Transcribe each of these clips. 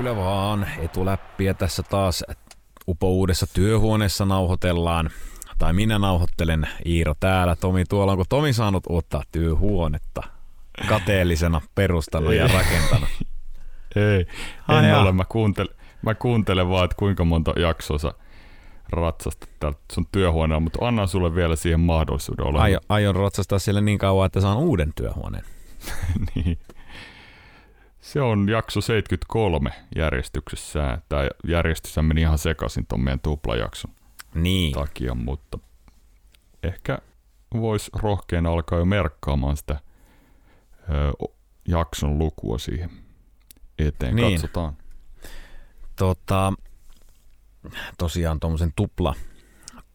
kyllä vaan. Etuläppiä tässä taas upouudessa työhuoneessa nauhoitellaan. Tai minä nauhoittelen Iiro täällä. Tomi tuolla. Onko Tomi saanut uutta työhuonetta? Kateellisena perustanut ja rakentanut. Ei, en Ai ole. Mä kuuntelen, mä kuuntelen vaan, että kuinka monta jaksoa sä ratsasta täältä sun työhuoneella, mutta annan sulle vielä siihen mahdollisuuden olla. Aion, aion ratsastaa siellä niin kauan, että saan uuden työhuoneen. niin. Se on jakso 73 järjestyksessä. Tämä järjestys meni ihan sekaisin tuon meidän tuplajakson niin. takia, mutta ehkä voisi rohkein alkaa jo merkkaamaan sitä ö, jakson lukua siihen eteen. Niin. Katsotaan. Tota, tosiaan tuommoisen tupla,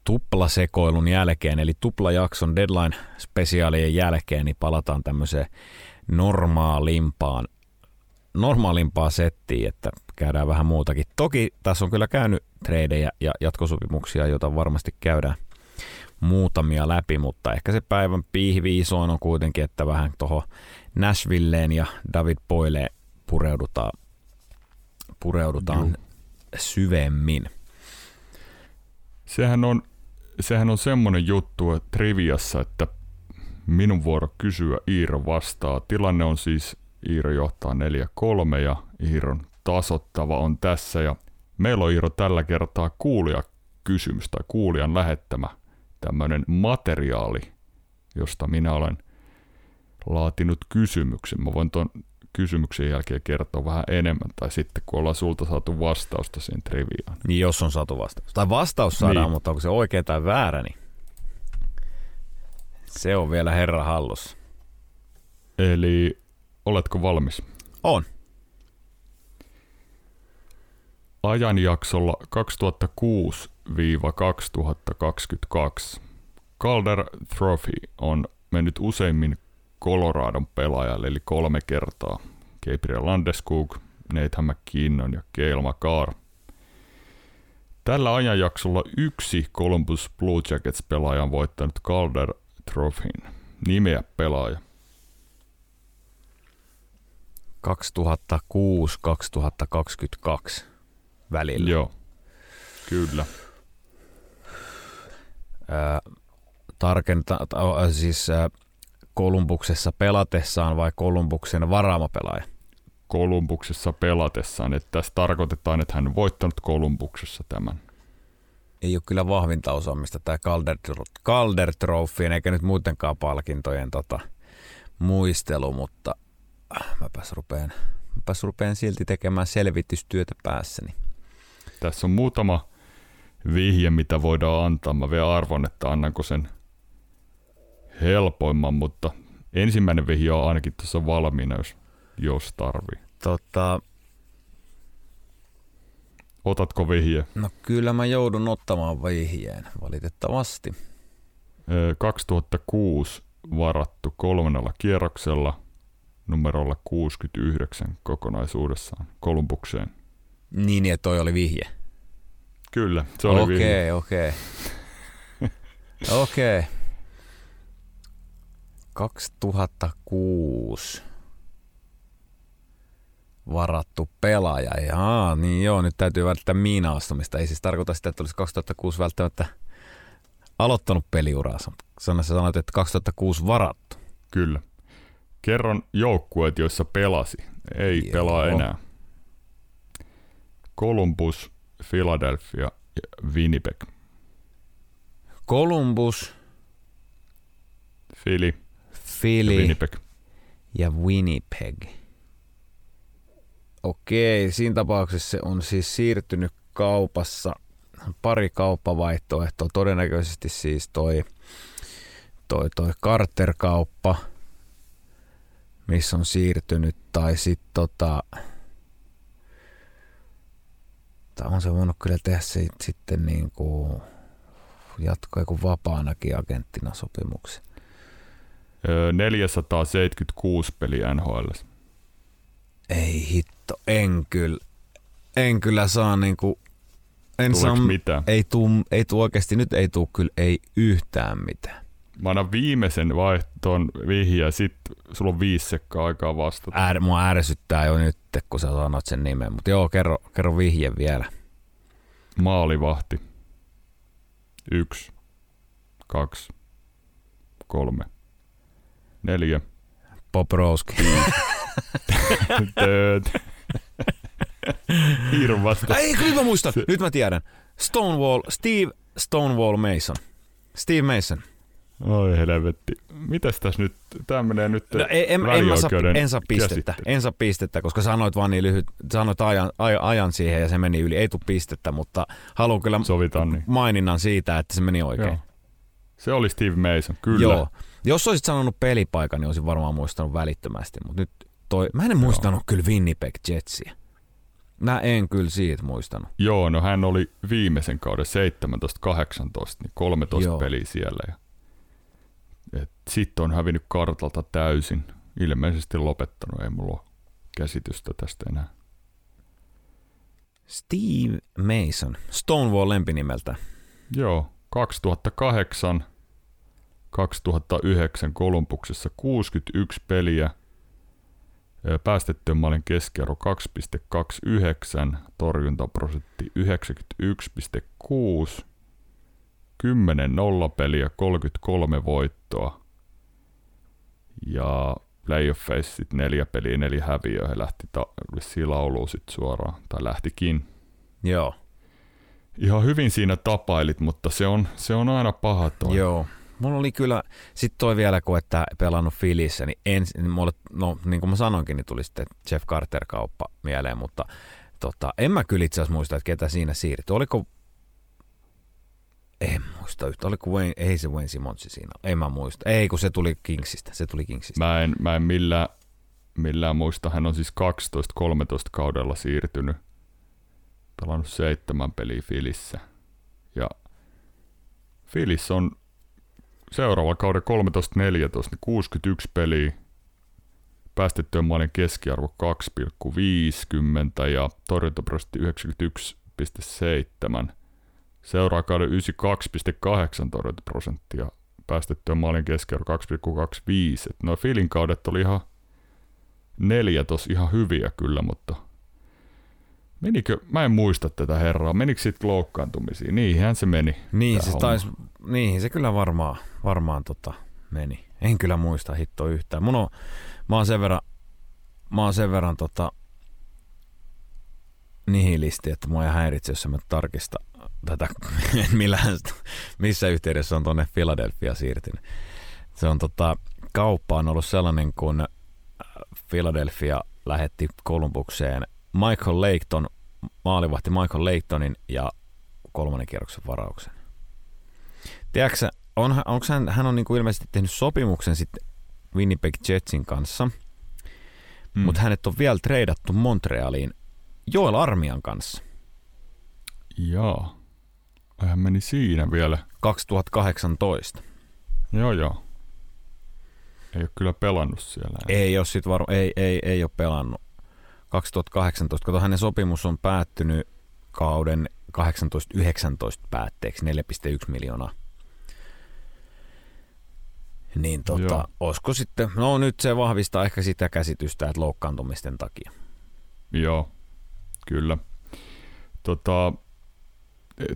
tuplasekoilun jälkeen, eli tuplajakson deadline-spesiaalien jälkeen, niin palataan tämmöiseen normaalimpaan normaalimpaa settiä, että käydään vähän muutakin. Toki tässä on kyllä käynyt treidejä ja jatkosopimuksia, joita varmasti käydään muutamia läpi, mutta ehkä se päivän piihvi isoin on kuitenkin, että vähän tuohon Nashvilleen ja David Boyle pureudutaan, pureudutaan Juh. syvemmin. Sehän on, sehän on semmoinen juttu että triviassa, että minun vuoro kysyä Iiro vastaa. Tilanne on siis Iiro johtaa 4-3 ja Iiron tasottava on tässä ja meillä on Iiro tällä kertaa kuulia kysymys tai kuulijan lähettämä tämmöinen materiaali, josta minä olen laatinut kysymyksen. Mä voin tuon kysymyksen jälkeen kertoa vähän enemmän, tai sitten kun ollaan sulta saatu vastausta siihen triviaan. Niin jos on saatu vastaus. Tai vastaus saadaan, niin. mutta onko se oikea tai väärä, niin se on vielä herra hallussa. Eli Oletko valmis? On. Ajanjaksolla 2006-2022 Calder Trophy on mennyt useimmin Coloradon pelaajalle, eli kolme kertaa. Gabriel Landeskog, Nathan McKinnon ja Gail McCarr. Tällä ajanjaksolla yksi Columbus Blue Jackets-pelaaja on voittanut Calder Trophyn. Nimeä pelaaja. 2006-2022 välillä. Joo, kyllä. tarkenta, siis Kolumbuksessa pelatessaan vai Kolumbuksen varaamapelaaja? Kolumbuksessa pelatessaan. Että tässä tarkoitetaan, että hän on voittanut Kolumbuksessa tämän. Ei ole kyllä vahvinta osaamista tämä Calder, Calder Trophy, eikä nyt muutenkaan palkintojen tota, muistelu, mutta mäpäs rupeen, mäpäs rupeen silti tekemään selvitystyötä päässäni. Tässä on muutama vihje, mitä voidaan antaa. Mä vielä arvon, että annanko sen helpoimman, mutta ensimmäinen vihje on ainakin tuossa valmiina, jos, jos tarvii. Tota, Otatko vihje? No kyllä mä joudun ottamaan vihjeen, valitettavasti. 2006 varattu kolmannella kierroksella – numerolla 69 kokonaisuudessaan Kolumbukseen. Niin, että toi oli vihje. Kyllä, se oli okay, vihje. Okei, okei. Okei. 2006 varattu pelaaja. Jaa, niin joo, nyt täytyy välttää miinaastumista. Ei siis tarkoita sitä, että olisi 2006 välttämättä aloittanut peliuraansa. Sanoit, että 2006 varattu. Kyllä. Kerron joukkueet, joissa pelasi. Ei Joo. pelaa enää. Columbus, Philadelphia ja Winnipeg. Columbus, Philly, Philly ja Winnipeg. Ja Winnipeg. Okei, siinä tapauksessa se on siis siirtynyt kaupassa pari kauppavaihtoehtoa. Todennäköisesti siis toi, toi, toi Carter-kauppa – missä on siirtynyt, tai sitten tota, tai on se voinut kyllä tehdä se, sitten niin kuin jatko joku vapaanakin agenttina sopimuksen. 476 peliä NHL. Ei hitto, en kyllä, en kyllä saa niinku, en saa, mitään? Ei tuu, ei tuu oikeasti, nyt ei tuu kyllä ei yhtään mitään. Mä annan viimeisen vaihtoon vihja, sit sulla on viisi sekkaa aikaa vastata. Äär, mua ärsyttää jo nyt, kun sä sanot sen nimen. Mutta joo, kerro, kerro vihje vielä. Maalivahti. Yksi, kaksi, kolme, neljä, Poprowski. tööt. Hiiron vasta. Ei, nyt mä muistan. Nyt mä tiedän. Stonewall, Steve Stonewall Mason. Steve Mason. Oi helvetti. Mitäs tässä nyt, tää menee nyt No, en, en, en, mä saa, en saa pistettä. En saa pistettä, koska sanoit vaan niin lyhyt, sanoit ajan, ajan, siihen ja se meni yli. Ei tule pistettä, mutta haluan kyllä Sovitaan niin. maininnan siitä, että se meni oikein. Joo. Se oli Steve Mason, kyllä. Joo. Jos olisit sanonut pelipaikan, niin olisin varmaan muistanut välittömästi. Mutta nyt toi, mä en muistanut kyllä Winnipeg Jetsiä. Mä en kyllä siitä muistanut. Joo, no hän oli viimeisen kauden 17-18, niin 13 Joo. peliä siellä. Ja sitten on hävinnyt kartalta täysin. Ilmeisesti lopettanut, ei mulla ole käsitystä tästä enää. Steve Mason. Stonewall lempinimeltä. Joo, 2008, 2009 Kolumbuksessa 61 peliä, päästettyjen maalin keskiarvo 2,29, torjuntaprosentti 91,6, 10 nollapeliä, 33 voittoa ja playoffeissa sit neljä peliä, neljä häviöä. He lähti ta- lauluun sit suoraan, tai lähtikin Joo. ihan hyvin siinä tapailit, mutta se on, se on aina paha toi. Joo. Mulla oli kyllä, sit toi vielä kun että pelannut Filissä, niin ensin, niin mulle, no niin kuin mä sanoinkin, niin tuli sitten Jeff Carter-kauppa mieleen, mutta tota, en mä kyllä itse asiassa muista, että ketä siinä siirtyi. Oliko, en muista yhtä, oliko Wayne, ei se Wayne Simonsi siinä, en mä muista. Ei, kun se tuli Kingsistä, se tuli Kingsistä. Mä en, mä en millään, millään muista. Hän on siis 12-13 kaudella siirtynyt. Pelannut seitsemän peliä Filissä. Ja Filis on seuraavalla kauden 13-14, niin 61 peliä. Päästettyjen maalin keskiarvo 2,50 ja torjuntaprosentti 91,7. Seuraava kauden 92,8 torjuntaprosenttia päästettyä maalin keskiarvo 2,25. Et nuo Filin kaudet oli ihan neljä tos ihan hyviä kyllä, mutta menikö, mä en muista tätä herraa, menikö siitä loukkaantumisiin? Niinhän se meni. Niin, se taisi, niin, se kyllä varmaan, varmaan tota meni. En kyllä muista hittoa yhtään. Mun on, mä oon sen verran, mä oon sen verran tota, nihilisti, että mua ei häiritse, jos mä tarkista tätä, millään, missä yhteydessä on tuonne Philadelphia siirtynyt. Se on tota, kauppa on ollut sellainen, kun äh, Philadelphia lähetti Kolumbukseen Michael Leighton, maalivahti Michael Leightonin ja kolmannen kierroksen varauksen. Tiedätkö, on, onko hän, hän on niinku ilmeisesti tehnyt sopimuksen sitten Winnipeg Jetsin kanssa, mm. mutta hänet on vielä treidattu Montrealiin Joel Armian kanssa Jaa. Hän meni siinä vielä. 2018. Joo joo. Ei ole kyllä pelannut siellä. Ei ole sit varo, ei, ei, ei ole pelannut. 2018, kato hänen sopimus on päättynyt kauden 18-19 päätteeksi 4,1 miljoonaa. Niin tota, Joo. olisiko sitten, no nyt se vahvistaa ehkä sitä käsitystä, että loukkaantumisten takia. Joo, kyllä. Tota,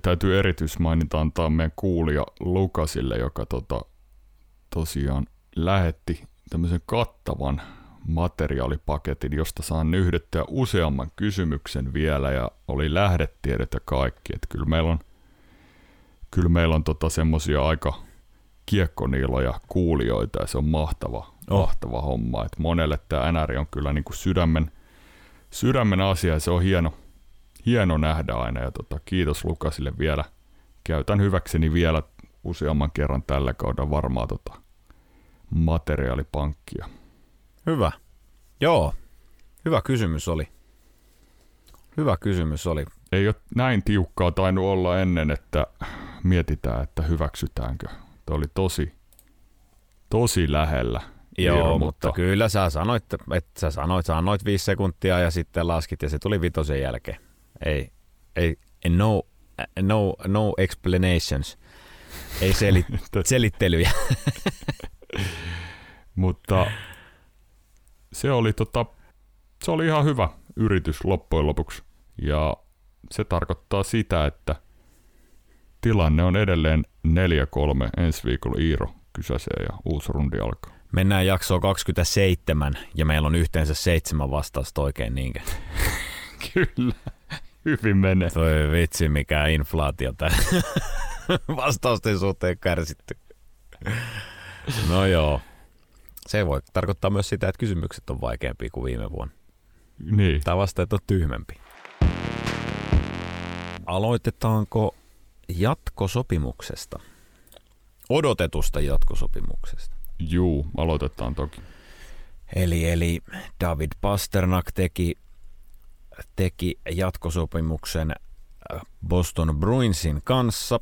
täytyy erityismaininta antaa meidän kuulija Lukasille, joka tota, tosiaan lähetti tämmöisen kattavan materiaalipaketin, josta saan nyhdettyä useamman kysymyksen vielä ja oli lähdetiedot ja kaikki. Et kyllä meillä on, kyllä meillä on tota semmosia aika kiekkoniiloja kuulijoita ja se on mahtava, Oh. mahtava homma. Et monelle tämä NR on kyllä niinku sydämen, sydämen asia ja se on hieno, hieno nähdä aina. Ja tota, kiitos Lukasille vielä. Käytän hyväkseni vielä useamman kerran tällä kaudella varmaa tota materiaalipankkia. Hyvä. Joo, hyvä kysymys oli. Hyvä kysymys oli. Ei ole näin tiukkaa tainnut olla ennen, että mietitään, että hyväksytäänkö. Tuo oli tosi, tosi lähellä. Joo, Iiro, mutta kyllä sä sanoit, että sä sanoit, sä annoit viisi sekuntia ja sitten laskit ja se tuli vitosen jälkeen. Ei, ei, no, no, no explanations. Ei selit, selittelyjä. Mutta se oli, tota, se oli ihan hyvä yritys loppujen lopuksi. Ja se tarkoittaa sitä, että tilanne on edelleen 4-3 ensi viikolla Iiro kysäsee ja uusi rundi alkaa. Mennään jaksoon 27 ja meillä on yhteensä seitsemän vastausta oikein niinkö? Kyllä, hyvin menee. Toi vitsi, mikä inflaatio tää vastausten suhteen kärsitty. No joo. Se voi tarkoittaa myös sitä, että kysymykset on vaikeampia kuin viime vuonna. Niin. Tai vastaajat on tyhmempi. Aloitetaanko jatkosopimuksesta? Odotetusta jatkosopimuksesta. Juu, aloitetaan toki. Eli, eli David Pasternak teki, teki jatkosopimuksen äh, Boston Bruinsin kanssa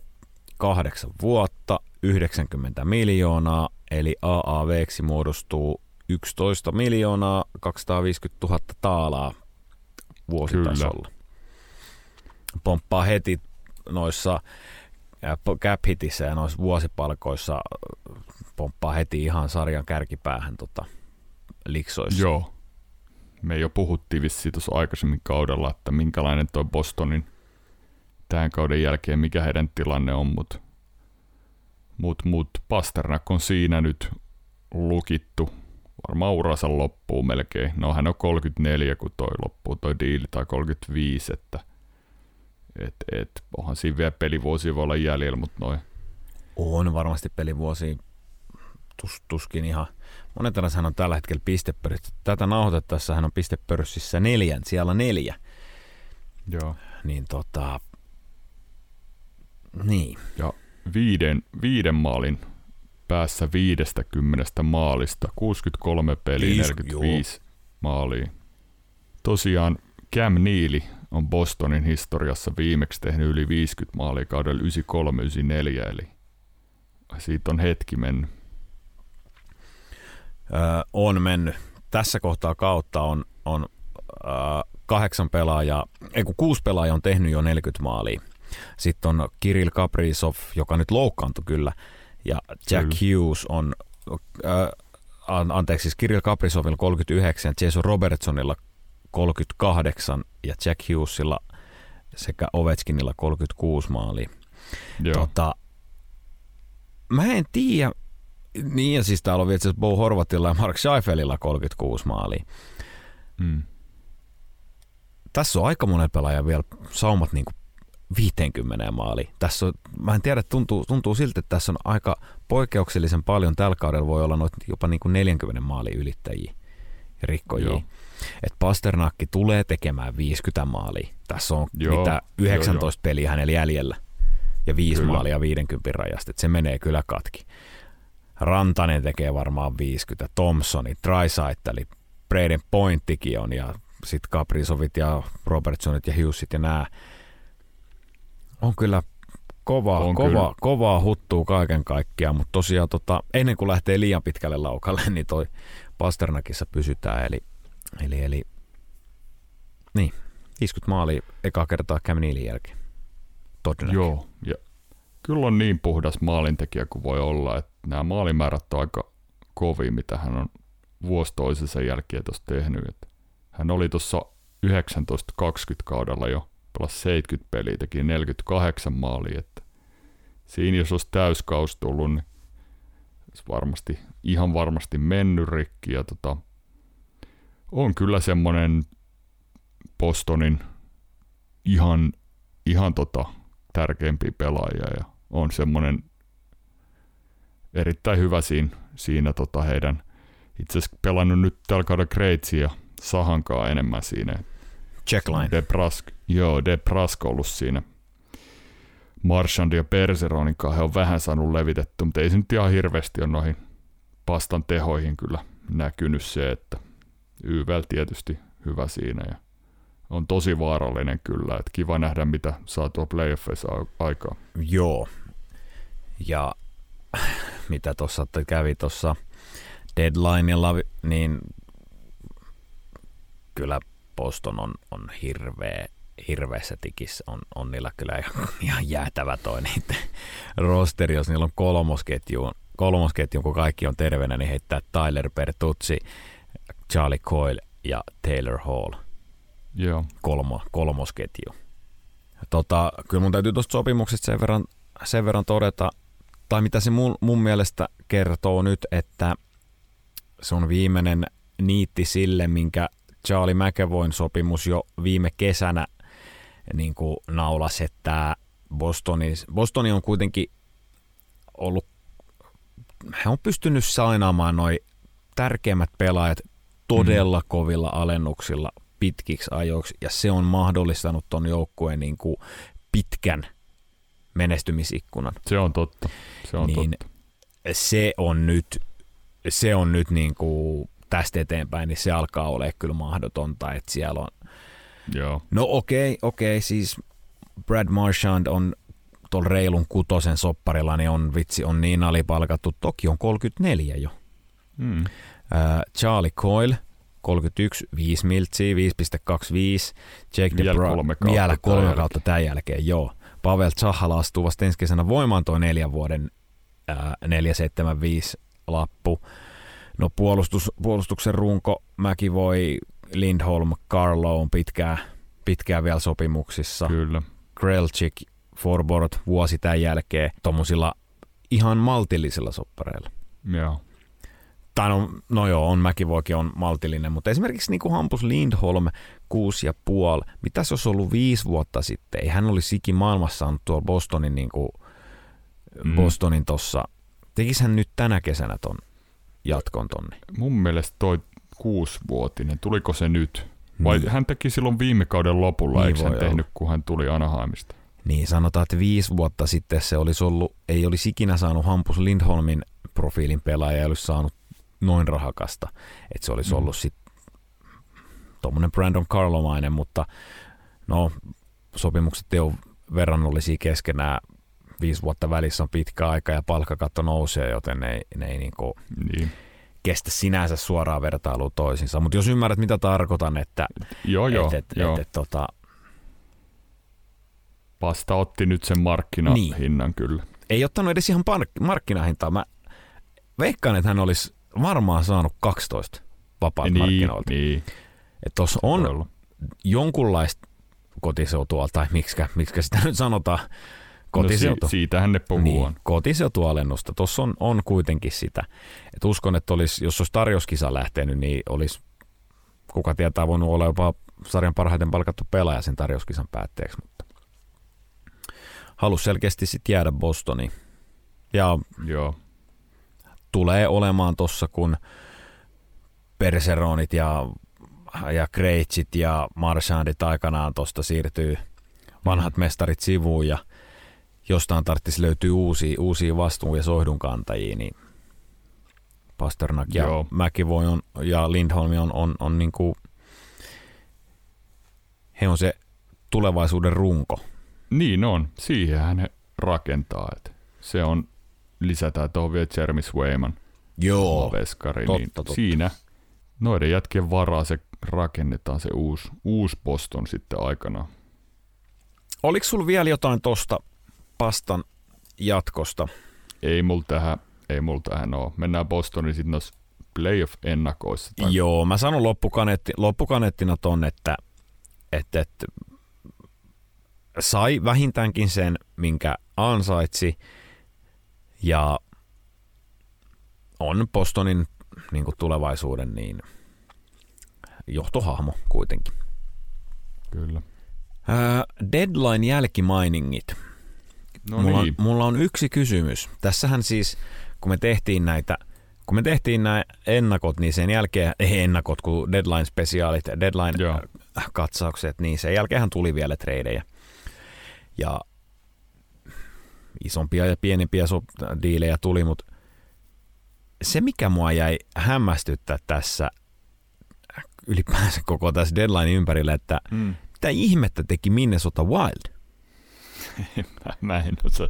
kahdeksan vuotta, 90 miljoonaa, eli AAVksi muodostuu 11 miljoonaa 250 000 taalaa vuositasolla. Kyllä. Pomppaa heti noissa cap hitissä ja noissa vuosipalkoissa pomppaa heti ihan sarjan kärkipäähän tota, liksoissa. Joo. Me jo puhuttiin vissiin tuossa aikaisemmin kaudella, että minkälainen tuo Bostonin tämän kauden jälkeen, mikä heidän tilanne on, mutta mut, mut Pasternak on siinä nyt lukittu varmaan uransa loppuu melkein. No hän on 34, kun toi loppuu toi diili, tai 35, että et, et, onhan siinä vielä pelivuosia voi olla jäljellä, mutta noin. On varmasti pelivuosia tus, tuskin ihan. Monet hän on tällä hetkellä pistepörssi. Tätä nauhoitettaessa hän on pistepörssissä neljän, siellä neljä. Joo. Niin tota, niin. Ja viiden, viiden maalin päässä 50 maalista, 63 peliä, 45 joo. maalia. Tosiaan Cam Neely on Bostonin historiassa viimeksi tehnyt yli 50 maalia kaudella 93-94, eli siitä on hetki mennyt. On mennyt. Tässä kohtaa kautta on, on kahdeksan pelaajaa, ei kun kuusi pelaajaa on tehnyt jo 40 maalia. Sitten on Kirill Kaprizov, joka nyt loukkaantui kyllä, ja Jack kyllä. Hughes on, äh, anteeksi, siis Kirill Kaprizovilla 39, Jason Robertsonilla 38 ja Jack Hughesilla sekä Ovechkinilla 36 maalia. Joo. Tota, mä en tiedä, niin ja siis täällä on vielä Bo Horvatilla ja Mark Scheifelilla 36 maalia. Mm. Tässä on aika monen pelaajan vielä saumat niin 50 maali. Tässä on, mä en tiedä, tuntuu, tuntuu siltä, että tässä on aika poikkeuksellisen paljon. Tällä kaudella voi olla noit jopa niin kuin 40 maali ylittäjiä ja rikkojia. Et Pasternakki tulee tekemään 50 maalia. Tässä on joo, mitä 19 joo, peliä hänellä jäljellä ja 5 kyllä. maalia 50 rajasta. Et se menee kyllä katki. Rantanen tekee varmaan 50, Thompsoni, Drysaitteli, Braden Pointtikin on ja sitten Kaprizovit ja Robertsonit ja Hughesit ja nämä on kyllä kova, on kova, kyllä. kovaa huttuu kaiken kaikkiaan, mutta tosiaan tota, ennen kuin lähtee liian pitkälle laukalle, niin toi Pasternakissa pysytään. Eli, eli, eli niin, 50 maali eka kertaa Cam Nealin jälkeen. Todennäköisesti. Joo, ja kyllä on niin puhdas maalintekijä kuin voi olla, että nämä maalimäärät on aika kovia, mitä hän on vuosi toisensa jälkeen tuossa tehnyt. Että hän oli tuossa 19-20 kaudella jo pelasi 70 peliä, teki 48 maalia, että siinä jos olisi täyskaus tullut, niin olisi varmasti, ihan varmasti mennyt rikki, ja tota, on kyllä semmoinen Bostonin ihan, ihan tota, tärkeimpiä pelaajia, ja on semmoinen erittäin hyvä siinä, siinä tota heidän, itse asiassa pelannut nyt tällä kaudella Kreitsia Sahankaa enemmän siinä, Checkline. De Prask, joo, De Prask ollut siinä. Marchand ja Perseronin kanssa he on vähän saanut levitetty, mutta ei se nyt ihan hirveästi ole noihin pastan tehoihin kyllä näkynyt se, että YVL tietysti hyvä siinä ja on tosi vaarallinen kyllä, että kiva nähdä mitä saa tuo playoffeissa aikaa. Joo, ja mitä tuossa kävi tuossa deadlineilla, niin kyllä Boston on, on hirveä, hirveässä tikissä. On, on niillä kyllä ihan jäätävä toi niiden rosteri, jos niillä on kolmosketju, kolmosketju, kun kaikki on terveenä, niin heittää Tyler Bertuzzi, Charlie Coyle ja Taylor Hall. Joo. Kolmo, kolmosketju. Tota, kyllä mun täytyy tuosta sopimuksesta sen verran, sen verran todeta, tai mitä se mun, mun mielestä kertoo nyt, että se on viimeinen niitti sille, minkä Charlie McEvoyn sopimus jo viime kesänä niin kuin naulas, että Bostoni, Bostoni on kuitenkin ollut, he on pystynyt sainaamaan noin tärkeimmät pelaajat todella mm. kovilla alennuksilla pitkiksi ajoiksi, ja se on mahdollistanut ton joukkueen niin kuin pitkän menestymisikkunan. Se on totta. Se on niin totta. Se on nyt, se on nyt niin kuin tästä eteenpäin, niin se alkaa olla kyllä mahdotonta, että siellä on Joo. No okei, okay, okei, okay, siis Brad Marchand on tuolla reilun kutosen sopparilla, niin on vitsi, on niin alipalkattu. Toki on 34 jo. Mm. Uh, Charlie Coyle, 31, 5 miltsiä, 5,25. Jake vielä DeBra- kolme kautta vielä kolme tämän kautta tämän jälkeen, joo. Pavel Zahala astuu vasta ensi kesänä voimaan tuo neljän vuoden uh, 475 lappu. No puolustus, puolustuksen runko, Mäki voi Lindholm, Carlo on pitkään, pitkään vielä sopimuksissa. Kyllä. Grelchik, Forborot vuosi tämän jälkeen tuommoisilla ihan maltillisilla soppareilla. Joo. Tai no, no joo, on Mäkivoikin on maltillinen, mutta esimerkiksi niin kuin Hampus Lindholm, kuusi ja puoli, mitäs jos ollut viisi vuotta sitten, ei hän olisi ikin maailmassa saanut tuolla Bostonin, niin kuin, mm. Bostonin tossa, tekisi hän nyt tänä kesänä ton jatkon tonne? Mun mielestä toi kuusivuotinen, tuliko se nyt? Vai niin. hän teki silloin viime kauden lopulla, niin eikö hän tehnyt, olla. kun hän tuli Anaheimista? Niin, sanotaan, että viisi vuotta sitten se olisi ollut, ei olisi ikinä saanut Hampus Lindholmin profiilin pelaaja, ei olisi saanut noin rahakasta. Että se olisi mm. ollut sitten tuommoinen Brandon Carlomainen, mutta no, sopimukset ei ole verrannollisia keskenään. Viisi vuotta välissä on pitkä aika ja palkkakatto nousee, joten ne, ne ei niinku, niin kestä sinänsä suoraa vertailua toisinsa. Mutta jos ymmärrät, mitä tarkoitan, että joo, joo, et, et, joo. Et, et, tota... Pasta otti nyt sen markkinahinnan niin. kyllä. Ei ottanut edes ihan markkinahintaa. Mä veikkaan, että hän olisi varmaan saanut 12 vapaat niin, markkinoilta. Niin. Että tuossa on Todella. jonkunlaista kotiseutua, tai miksi sitä nyt sanotaan, Kotiseutu. No si- siitähän ne puhuu. Niin, kotiseutualennusta. Tuossa on, on kuitenkin sitä. Et uskon, että olisi, jos olisi tarjouskisa lähtenyt, niin olisi, kuka tietää, voinut olla jopa sarjan parhaiten palkattu pelaaja sen tarjouskisan päätteeksi. Mutta halusi selkeästi sitten jäädä Bostoniin. Ja Joo. Tulee olemaan tuossa, kun Perseronit ja, ja Kreitsit ja Marchandit aikanaan tuosta siirtyy vanhat mm. mestarit sivuun ja – jostain tarvitsisi löytyä uusia, uusia vastuun- ja soihdunkantajia, niin Pasternak ja Joo. McIvoy on, ja Lindholm on, on, on niin kuin, he on se tulevaisuuden runko. Niin on, siihen he rakentaa. Että se on, lisätään tuohon vielä Jeremy Swayman. Joo, veskari, totta, niin totta. siinä noiden jätkien varaa se rakennetaan se uusi, uusi Boston sitten aikana. Oliko sulla vielä jotain tosta pastan jatkosta? Ei mulla tähän, ei mulla tähän ole. Mennään Bostonin sitten noissa playoff-ennakoissa. Tai... Joo, mä sanon loppukaneetti, loppukaneettina ton, että, että, että sai vähintäänkin sen, minkä ansaitsi, ja on Bostonin niin kuin tulevaisuuden niin johtohahmo kuitenkin. Kyllä. Uh, deadline jälkimainingit. No mulla, niin. mulla on yksi kysymys. Tässähän siis, kun me tehtiin näitä kun me tehtiin nämä ennakot, niin sen jälkeen, ei ennakot, kun deadline-spesiaalit, deadline-katsaukset, niin sen jälkeen tuli vielä treidejä. Ja isompia ja pienempiä diilejä tuli, mutta se, mikä mua jäi hämmästyttää tässä ylipäänsä koko tässä deadline ympärillä, että mm. mitä ihmettä teki Minnesota Wild? mä, mä en osaa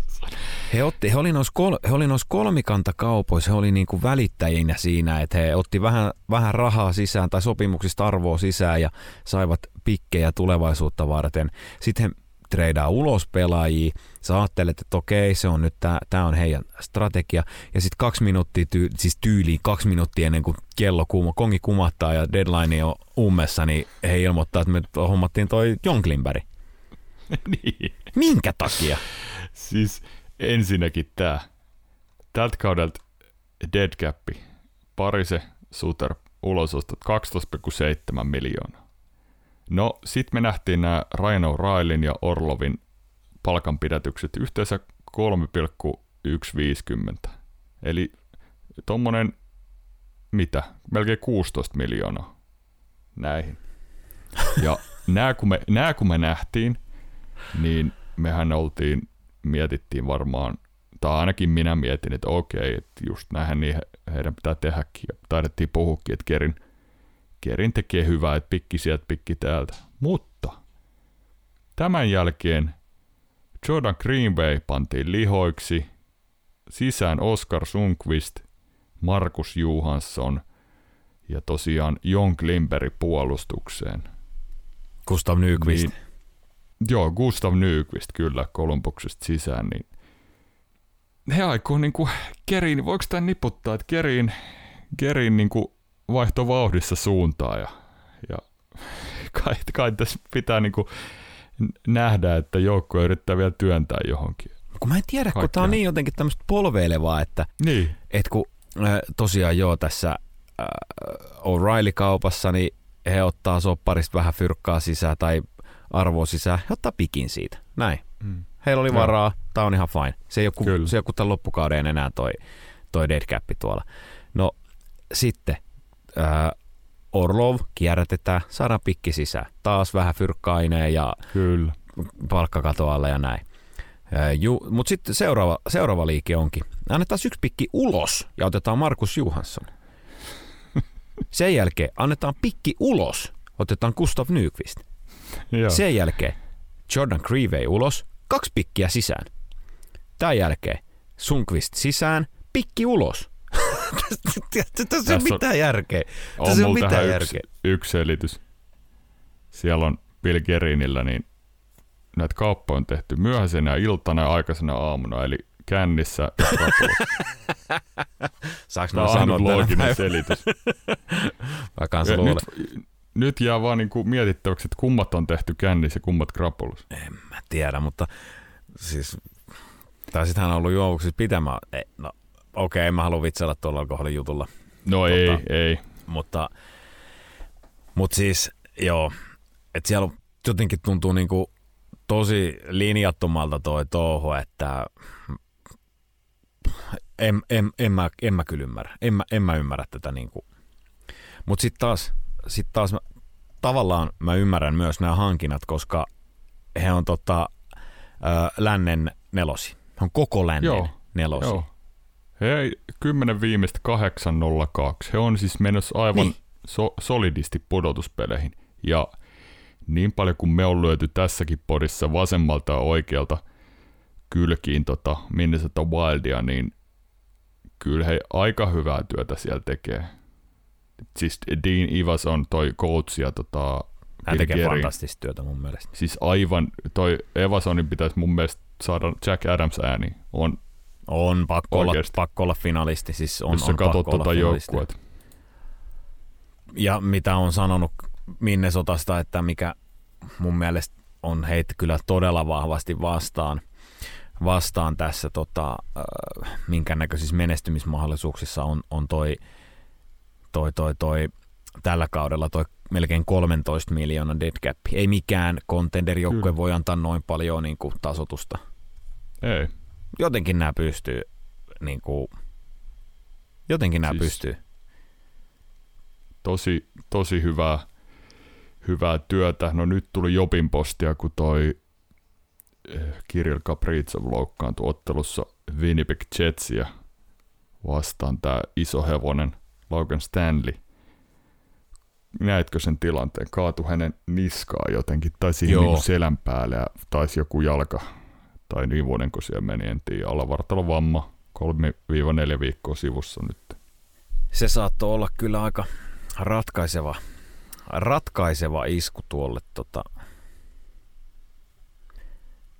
He, otti, he oli noissa, kol, he oli noissa kolmikantakaupoissa, he oli niinku välittäjinä siinä, että he otti vähän, vähän rahaa sisään tai sopimuksista arvoa sisään ja saivat pikkejä tulevaisuutta varten. Sitten he treidaa ulos pelaajia, sä ajattelet, että okei, se on nyt, tämä on heidän strategia, ja sitten kaksi minuuttia, tyy, siis tyyliin kaksi minuuttia ennen kuin kello kuuma, kongi kumattaa ja deadline on ummessa, niin he ilmoittaa, että me hommattiin toi John Klimberg. niin. Minkä takia? Siis ensinnäkin tämä. Tältä kaudelta dead cap, Parise, Suter, ulosostot 12,7 miljoonaa. No, sitten me nähtiin nämä Ryan O'Reillyn ja Orlovin palkanpidätykset yhteensä 3,150. Eli tuommoinen, mitä, melkein 16 miljoonaa näihin. Ja nämä kun me, nämä kun me nähtiin, niin mehän oltiin, mietittiin varmaan, tai ainakin minä mietin, että okei, että just näinhän niin heidän pitää tehdäkin. Ja taidettiin puhukin, että Kerin, Kerin tekee hyvää, että pikki sieltä, pikki täältä. Mutta tämän jälkeen Jordan Greenway pantiin lihoiksi, sisään Oscar Sundqvist, Markus Johansson ja tosiaan Jon Klimberg puolustukseen. Gustav Nyqvist. Niin, joo, Gustav Nyqvist kyllä Kolumbuksesta sisään, niin he aikoo niinku Kerin, voiko tämän niputtaa, että Kerin, Kerin niinku vaihto vauhdissa suuntaa ja, ja kai, kai tässä pitää niinku nähdä, että joukko yrittää vielä työntää johonkin. Kun mä en tiedä, Kaikkea. kun tää on niin jotenkin tämmöistä polveilevaa, että, niin. että kun äh, tosiaan joo tässä äh, O'Reilly-kaupassa, niin he ottaa sopparista vähän fyrkkaa sisään tai arvoa sisään, he ottaa pikin siitä. Näin. Mm. Heillä oli varaa, tämä on ihan fine. Se ei ole, ku, se ei ole tämän loppukauden enää toi, toi dead cap tuolla. No sitten äh, Orlov kierrätetään, saadaan pikki sisään. Taas vähän fyrkkaineen ja Kyllä. palkkakatoalle ja näin. Mutta sitten seuraava, seuraava liike onkin. Annetaan yksi pikki ulos ja otetaan Markus Johansson. Sen jälkeen annetaan pikki ulos, otetaan Gustav Nyqvist. Joo. Sen jälkeen Jordan Creevey ulos, kaksi pikkiä sisään. Tämän jälkeen Sunqvist sisään, pikki ulos. Tässä ei ole mitään järkeä. Tässä on, on mitään järkeä. Yksi, yksi selitys. Siellä on Bill Gerinillä, niin näitä kauppoja on tehty myöhäisenä iltana ja aikaisena aamuna, eli kännissä ja Saanko mä sanoa looginen selitys. mä kanssa luulen. Nyt, nyt jää vaan niinku mietittäväksi, että kummat on tehty kännissä ja kummat krapulus. En mä tiedä, mutta siis, tai sitten hän on ollut juovuksissa pitämään. Ei, no okei, okay, mä halua vitsellä tuolla alkoholijutulla. No tota, ei, ei. Mutta, mutta siis joo, että siellä jotenkin tuntuu niinku tosi linjattomalta toi touhu, että en, en, en, mä, en mä kyllä ymmärrä. En mä, en mä ymmärrä tätä niinku. Mutta sitten taas, sit taas mä, tavallaan mä ymmärrän myös nämä hankinnat, koska he on tota, ö, lännen nelosi. He on koko lännen Joo. nelosi. Joo. Hei, 10 viimeistä 802. He on siis menossa aivan niin. so, solidisti pudotuspeleihin. Ja niin paljon kuin me on lyöty tässäkin podissa vasemmalta ja oikealta kylkiin tota Minnesota Wildia, niin kyllä he aika hyvää työtä siellä tekee. Siis Dean Ivas on toi coach ja tota, Hän tekee Gerin. fantastista työtä mun mielestä. Siis aivan, toi Evasonin pitäisi mun mielestä saada Jack Adams ääni. On on pakko olla, pakko olla finalisti. Siis on, Jos sä on katsot tuota joukkuet. Ja mitä on sanonut Minnesotasta, että mikä mun mielestä on heitä kyllä todella vahvasti vastaan, vastaan tässä, tota, äh, minkä näköisissä menestymismahdollisuuksissa on, on toi, toi, toi, toi, tällä kaudella toi melkein 13 miljoonaa dead cap. Ei mikään contender-joukkue voi antaa noin paljon niin kuin, tasotusta. Ei, jotenkin nämä pystyy, niin kuin, jotenkin nämä siis pystyy. Tosi, tosi hyvää, hyvää työtä. No nyt tuli Jopin postia, kun toi eh, Kirill Kaprizov loukkaantui ottelussa Winnipeg Jetsia vastaan tämä iso hevonen Logan Stanley. Näetkö sen tilanteen? Kaatu hänen niskaa jotenkin, tai siihen niin selän päälle ja taisi joku jalka Tai niin vuoden, kun siellä meni, en tiedä. Alavartalon vamma, 3-4 viikkoa sivussa nyt. Se saattoi olla kyllä aika ratkaiseva, ratkaiseva isku tuolle tota,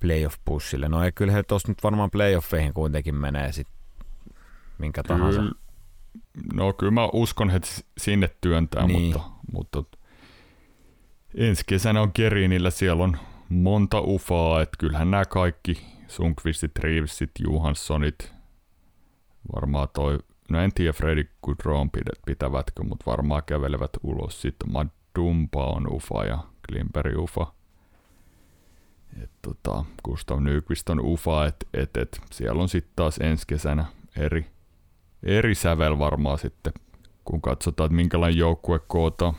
playoff-pushille. No ei kyllä he tuossa nyt varmaan playoffeihin kuitenkin menee sit minkä kyllä, tahansa. No kyllä mä uskon, että sinne työntää, niin. mutta, mutta ensi kesänä on Kerinillä, siellä on monta ufaa, että kyllähän nämä kaikki Sunkvistit, Reevesit, Johanssonit, varmaan toi, no en tiedä Freddy Goodron pitävätkö, mutta varmaan kävelevät ulos. Sitten Madumpa on ufa ja Klimperi ufa. Et tota, Gustav Nyqvist on ufa, että et, et, siellä on sitten taas ensi kesänä eri, eri sävel varmaan sitten, kun katsotaan, että minkälainen joukkue kootaan.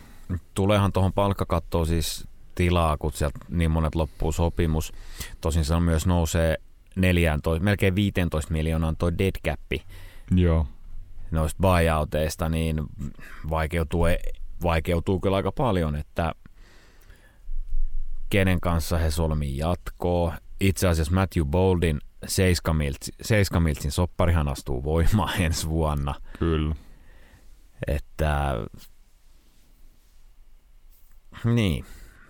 Tuleehan tuohon palkkakattoon siis tilaa, kun sieltä niin monet loppuu sopimus. Tosin se on myös nousee 14, melkein 15 miljoonaan toi dead cap. Joo. Noista buyouteista, niin vaikeutuu, vaikeutuu kyllä aika paljon, että kenen kanssa he solmii jatkoa. Itse asiassa Matthew Boldin Seiskamiltsin sopparihan astuu voimaan ensi vuonna. Kyllä. Että niin,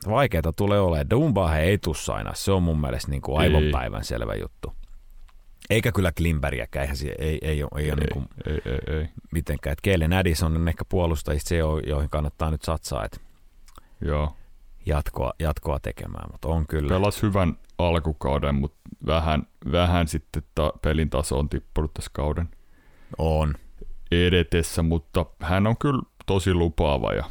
vaikeita tulee olemaan. Dumbaa he ei tussa aina. Se on mun mielestä niin kuin aivan päivän selvä juttu. Eikä kyllä Klimberiäkään, eihän se, ei, ei, ole, ei, ole niin kuin ei, ei, ei. mitenkään. Että Kellen Addison on ehkä puolustajista se, joihin kannattaa nyt satsaa, että Joo. Jatkoa, jatkoa tekemään, mutta on kyllä. Pelas hyvän alkukauden, mutta vähän, vähän sitten ta, pelin taso on tippunut tässä kauden on. edetessä, mutta hän on kyllä tosi lupaava ja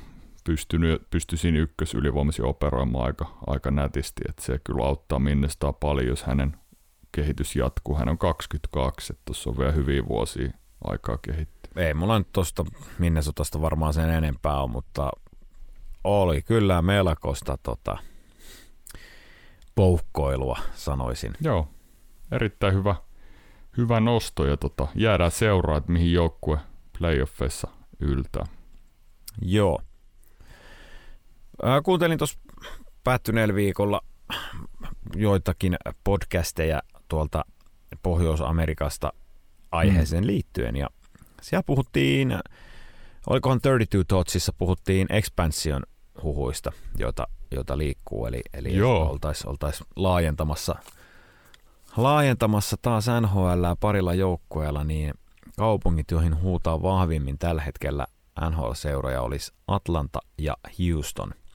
pystynyt, pystyisin ykkösylivoimasi operoimaan aika, aika nätisti, että se kyllä auttaa minnestaan paljon, jos hänen kehitys jatkuu. Hän on 22, että tuossa on vielä hyviä vuosia aikaa kehittyä. Ei mulla nyt tuosta Minnesotasta varmaan sen enempää on, mutta oli kyllä melkoista tota, poukkoilua, sanoisin. Joo, erittäin hyvä, hyvä nosto ja tota, jäädään seuraa, että mihin joukkue playoffeissa yltää. Joo. Kuuntelin tuossa päättyneellä viikolla joitakin podcasteja tuolta Pohjois-Amerikasta aiheeseen mm. liittyen ja siellä puhuttiin, olikohan 32 Thoughtsissa puhuttiin expansion huhuista, joita, joita liikkuu, eli, eli oltaisiin oltais laajentamassa, laajentamassa taas NHL parilla joukkueella, niin kaupungit, joihin huutaa vahvimmin tällä hetkellä NHL-seuroja olisi Atlanta ja Houston –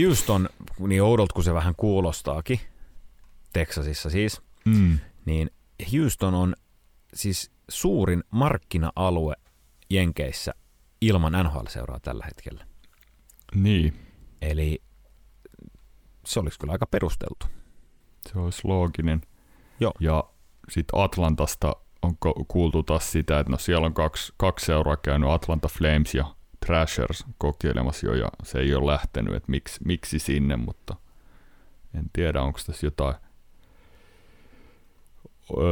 Houston, niin oudolta kuin se vähän kuulostaakin, Texasissa siis, mm. niin Houston on siis suurin markkina-alue Jenkeissä ilman NHL-seuraa tällä hetkellä. Niin. Eli se olisi kyllä aika perusteltu. Se olisi looginen. Joo. Ja sitten Atlantasta on kuultu taas sitä, että no siellä on kaksi, kaksi seuraa käynyt, Atlanta Flames ja Thrashers kokeilemassa jo ja se ei ole lähtenyt, että miksi, miksi sinne, mutta en tiedä, onko tässä jotain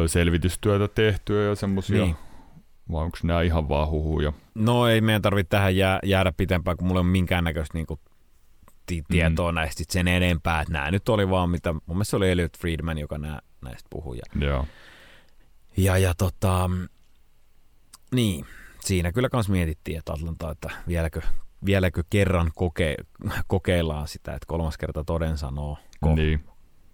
selvitystyötä tehtyä ja semmoisia, niin. vai onko nämä ihan vaan huhuja? No ei meidän tarvitse tähän jää, jäädä pitempään, kun mulla ei ole minkäännäköistä niin tietoa mm. näistä sen enempää, että nämä nyt oli vaan mitä, mun mielestä se oli Elliot Friedman, joka nää, näistä puhui. Ja, Joo. ja, ja tota, niin, siinä kyllä kans mietittiin, että Atlanta, että vieläkö, vieläkö kerran koke, kokeillaan sitä, että kolmas kerta toden sanoo niin.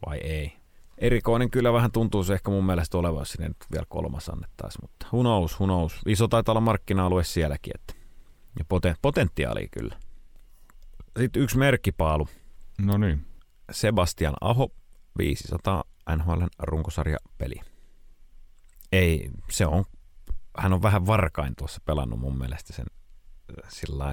vai ei. Erikoinen kyllä vähän tuntuu se ehkä mun mielestä olevan, jos sinne nyt vielä kolmas annettaisiin, mutta who knows. Iso taitaa olla markkina-alue sielläkin, että ja poten, potentiaali kyllä. Sitten yksi merkkipaalu. No niin. Sebastian Aho, 500 NHL runkosarjapeli. Ei, se on hän on vähän varkain tuossa pelannut mun mielestä sen äh, sillä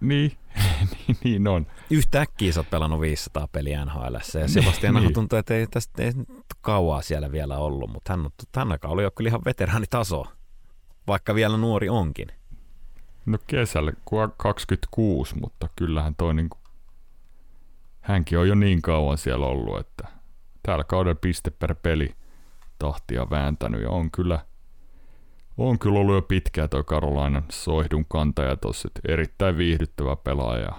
niin, niin, niin on. Yhtäkkiä sä oot pelannut 500 peliä NHL ja Sebastian niin. tuntuu, että ei tästä ei kauaa siellä vielä ollut, mutta hän on tänä oli jo kyllä ihan veteraanitaso, vaikka vielä nuori onkin. No kesällä 26, mutta kyllähän toi niinku, hänkin on jo niin kauan siellä ollut, että täällä kaudella piste per peli tahtia vääntänyt ja on kyllä – on kyllä ollut jo pitkään tuo Karolainen soihdun kantaja tuossa, erittäin viihdyttävä pelaaja.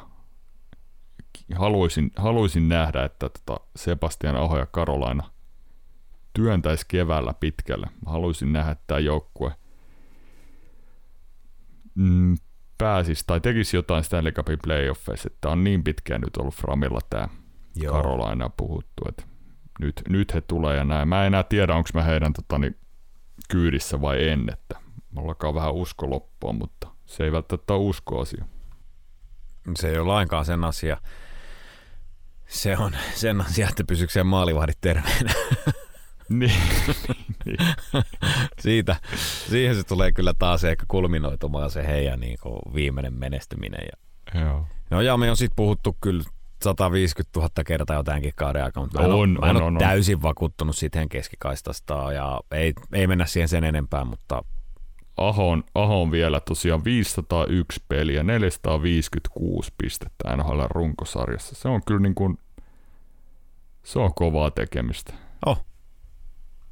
haluaisin, haluaisin nähdä, että tota Sebastian Aho ja Karolaina työntäisi keväällä pitkälle. Haluaisin nähdä, että tämä joukkue mm, pääsisi tai tekisi jotain Stanley Cupin playoffeissa, että on niin pitkään nyt ollut Framilla tämä Joo. Karolaina puhuttu, että nyt, nyt he tulee ja näin. Mä en enää tiedä, onko mä heidän totani, kyydissä vai en, että mulla alkaa vähän usko loppua, mutta se ei välttämättä ole usko-asia. Se ei ole lainkaan sen asia. Se on sen asia, että pysyykö siellä maalivahdit terveenä. niin, niin. Siitä, siihen se tulee kyllä taas ehkä kulminoitumaan se heidän niin viimeinen menestyminen. Ja... Joo. No ja me on sitten puhuttu kyllä 150 000 kertaa jo tämänkin kauden aikana, mutta on, mä en, on, ole on, täysin on. vakuuttunut siitä keskikaistasta ja ei, ei mennä siihen sen enempää, mutta Aho on, Aho on vielä tosiaan 501 peliä, 456 pistettä NHL runkosarjassa. Se on kyllä niin kuin, se on kovaa tekemistä. Oh.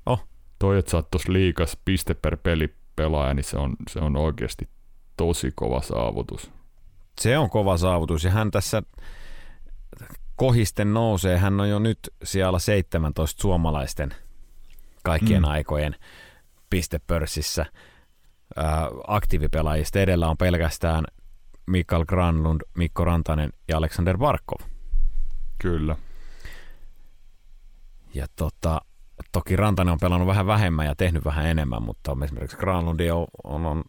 Oh. Toi, että sä oot liikas piste per peli pelaaja, niin se on, se on oikeasti tosi kova saavutus. Se on kova saavutus ja hän tässä kohisten nousee. Hän on jo nyt siellä 17 suomalaisten kaikkien mm. aikojen pistepörssissä aktiivipelaajista. Edellä on pelkästään Mikael Granlund, Mikko Rantanen ja Alexander Barkov. Kyllä. Ja tota, toki Rantanen on pelannut vähän vähemmän ja tehnyt vähän enemmän, mutta esimerkiksi Granlundi on, on, on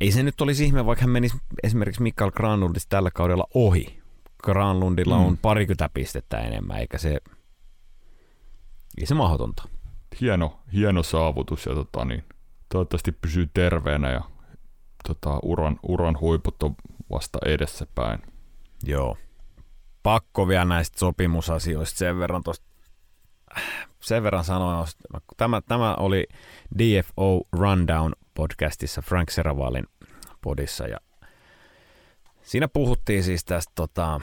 ei se nyt olisi ihme, vaikka hän menisi esimerkiksi Mikael Granlundista tällä kaudella ohi. Granlundilla mm. on parikymmentä pistettä enemmän, eikä se, ei se mahdotonta. Hieno, hieno saavutus ja tota, niin, toivottavasti pysyy terveenä ja tota, uran, uran huiput on vasta edessä päin. Joo. Pakko vielä näistä sopimusasioista sen verran tosta, sen verran sanoin, tämä, tämä oli DFO Rundown podcastissa Frank Seravalin podissa ja siinä puhuttiin siis tästä tota,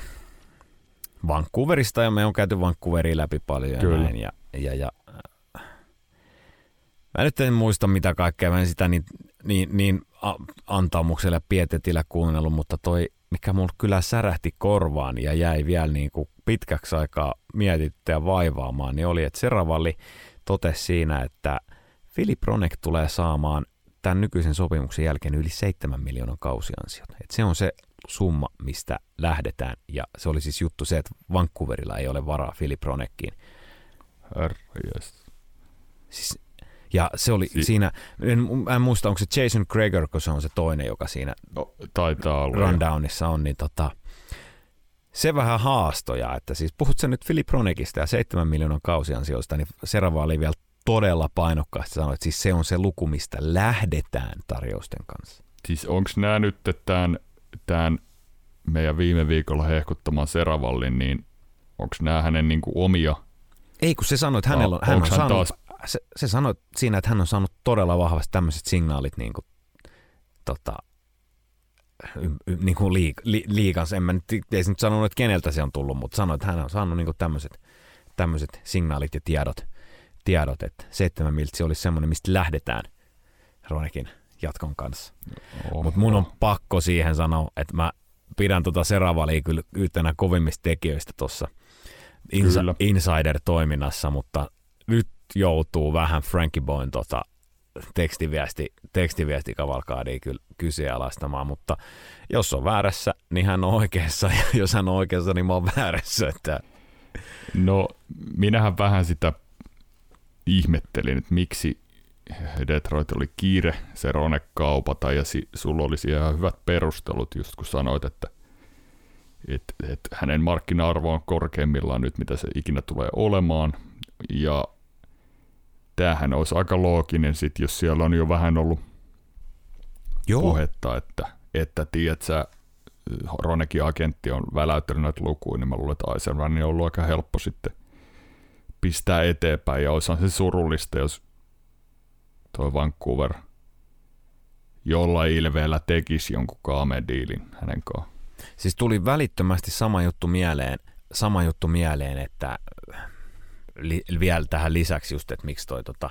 Vancouverista ja me on käyty Vancouveria läpi paljon Kyllä. ja näin. Ja, ja, ja Mä nyt en muista mitä kaikkea, mä en sitä niin, niin, niin antaumuksella ja pietetillä kuunnellut, mutta toi, mikä mulla kyllä särähti korvaan ja jäi vielä niin kuin pitkäksi aikaa mietittyä ja vaivaamaan, niin oli, että Seravalli totesi siinä, että Filip Ronek tulee saamaan tämän nykyisen sopimuksen jälkeen yli 7 miljoonan kausiansiota. Et se on se summa, mistä lähdetään. Ja se oli siis juttu se, että Vancouverilla ei ole varaa Filip Ronekkiin. Yes. Siis ja se oli si- siinä, en, en muista onko se Jason Gregor, kun se on se toinen, joka siinä no, taitaa olla rundownissa on, niin tota, se vähän haastoja, että siis puhut sä nyt Philip Ronekista ja 7 miljoonan kausiansioista, niin Serava oli vielä todella painokkaasti sanoa, että siis se on se luku, mistä lähdetään tarjousten kanssa. Siis onko nämä nyt tämän, tämän meidän viime viikolla hehkuttamaan Seravallin, niin onko nämä hänen niin kuin omia ei, kun se sanoi, että hänellä on, hän on hän saanut taas se, se sanoi siinä, että hän on saanut todella vahvasti tämmöiset signaalit niin kuin, tota, niin kuin liik, li, liikansa. En mä nyt, ei nyt sanonut, että keneltä se on tullut, mutta sanoi, että hän on saanut niin tämmöiset, tämmöiset signaalit ja tiedot, tiedot että seitsemän miltsi olisi semmoinen, mistä lähdetään Ronekin jatkon kanssa. Mutta mun on pakko siihen sanoa, että mä pidän tota Seravalia kyllä yhtenä kovimmista tekijöistä tuossa insider-toiminnassa, mutta nyt joutuu vähän Frankie Boyn tota, tekstiviesti, tekstiviesti kavalkaadiin kyllä kyseenalaistamaan, mutta jos on väärässä, niin hän on oikeassa, ja jos hän on oikeassa, niin mä oon väärässä. Että... No, minähän vähän sitä ihmettelin, että miksi Detroit oli kiire se Rone kaupata, ja si, sulla olisi ihan hyvät perustelut, just kun sanoit, että et, et hänen markkina-arvo on korkeimmillaan nyt, mitä se ikinä tulee olemaan, ja tämähän olisi aika looginen sit, jos siellä on jo vähän ollut Joo. puhetta, että, että tiedät sä, Ronekin agentti on väläyttänyt näitä lukuja, niin mä luulen, että Eisenman on ollut aika helppo sitten pistää eteenpäin, ja olisi se surullista, jos toi Vancouver jolla ilveellä tekisi jonkun kaameen diilin hänen kanssaan. Siis tuli välittömästi sama juttu mieleen, sama juttu mieleen, että li, vielä tähän lisäksi just, että miksi toi, tota,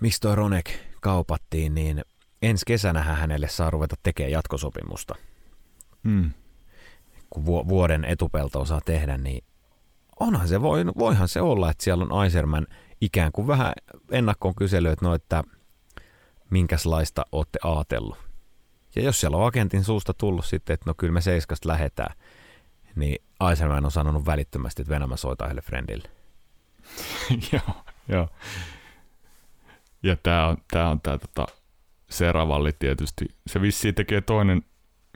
miksi toi Ronek kaupattiin, niin ensi kesänä hänelle saa ruveta tekemään jatkosopimusta. Hmm. kun vuoden etupelto osaa tehdä, niin onhan se, voi, voihan se olla, että siellä on Aiserman ikään kuin vähän ennakkoon kysely, että no, että minkälaista olette ajatellut. Ja jos siellä on agentin suusta tullut sitten, että no kyllä me seiskasta lähetään, niin Aiserman on sanonut välittömästi, että Venämä soittaa yhdelle friendille. joo, joo. Ja tämä on tämä on tää, tota, Seravalli tietysti. Se vissiin tekee toinen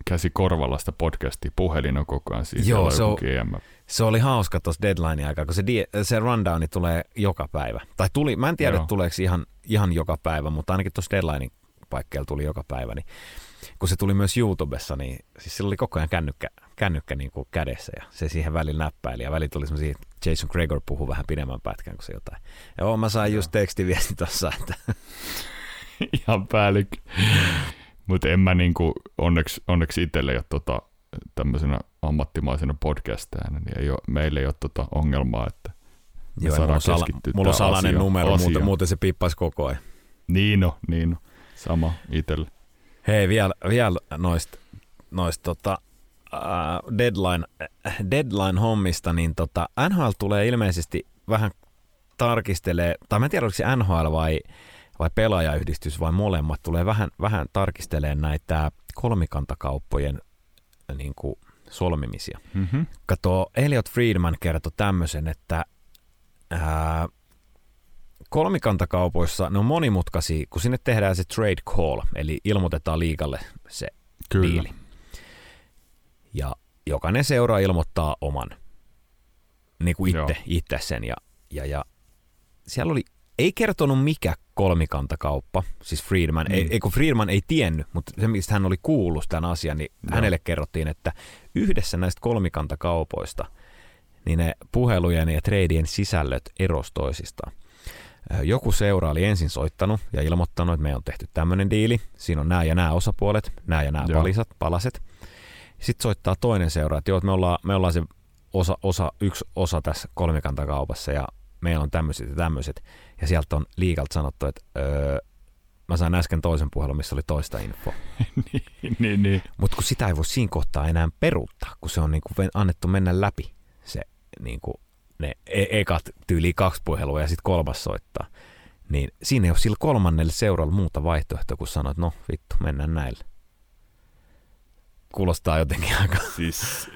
käsi korvalla sitä podcastia, puhelin on koko ajan siis Joo, se, on, GM. Se oli hauska tuossa deadline aikaa, kun se, se rundowni tulee joka päivä. Tai tuli, mä en tiedä Joo. tuleeko ihan, ihan joka päivä, mutta ainakin tuossa deadline paikkeilla tuli joka päivä. Niin kun se tuli myös YouTubessa, niin siis sillä oli koko ajan kännykkä, kännykkä niin kuin kädessä ja se siihen välillä näppäili ja välillä tuli semmoisia, Jason Gregor puhuu vähän pidemmän pätkän kuin se jotain. Joo, mä sain just tekstiviesti tossa, että... Ihan päällikkö. Mutta en mä niinku, onneksi, onneksi itselle ole tota, tämmöisenä ammattimaisena podcastajana, niin ei ole, meillä ei ole tota ongelmaa, että me Joo, saadaan mulla, keskittyä mulla on salainen asia, numero, asia. Muuten, muuten se pippaisi koko ajan. Niin no, niin no. Sama itselle. Hei, vielä, vielä noista noist, tota, uh, deadline, deadline-hommista, niin tota, NHL tulee ilmeisesti vähän tarkistelee, tai mä en tiedä, oliko se NHL vai, vai pelaajayhdistys vai molemmat, tulee vähän, vähän tarkistelee näitä kolmikantakauppojen niin kuin, solmimisia. Mm-hmm. Kato, Elliot Friedman kertoi tämmöisen, että ää, kolmikantakaupoissa ne on monimutkaisia, kun sinne tehdään se trade call, eli ilmoitetaan liikalle se Kyllä. diili. Ja jokainen seura ilmoittaa oman, niin kuin itse, itse sen. Ja, ja, ja siellä oli, ei kertonut mikä kolmikantakauppa, siis Friedman, mm. ei, ei kun Friedman ei tiennyt, mutta se mistä hän oli kuullut tämän asian, niin Joo. hänelle kerrottiin, että yhdessä näistä kolmikantakaupoista, niin ne puhelujen ja treidien sisällöt eros toisistaan. Joku seura oli ensin soittanut ja ilmoittanut, että me on tehty tämmöinen diili, siinä on nämä ja nämä osapuolet, nämä ja nämä palisat, palaset. Sitten soittaa toinen seura, että joo, että me ollaan, me ollaan se osa, osa, yksi osa tässä kolmikantakaupassa ja meillä on tämmöiset ja tämmöiset. Ja sieltä on liikalta sanottu, että öö, mä sain äsken toisen puhelun, missä oli toista infoa. niin, niin, niin. Mutta kun sitä ei voi siinä kohtaa enää peruuttaa, kun se on niinku annettu mennä läpi se niinku, ne e- ekat tyyli kaksi puhelua ja sitten kolmas soittaa. Niin siinä ei ole sillä kolmannelle seuralla muuta vaihtoehtoa, kun sanot, no vittu, mennään näille. Kuulostaa jotenkin aika... Siis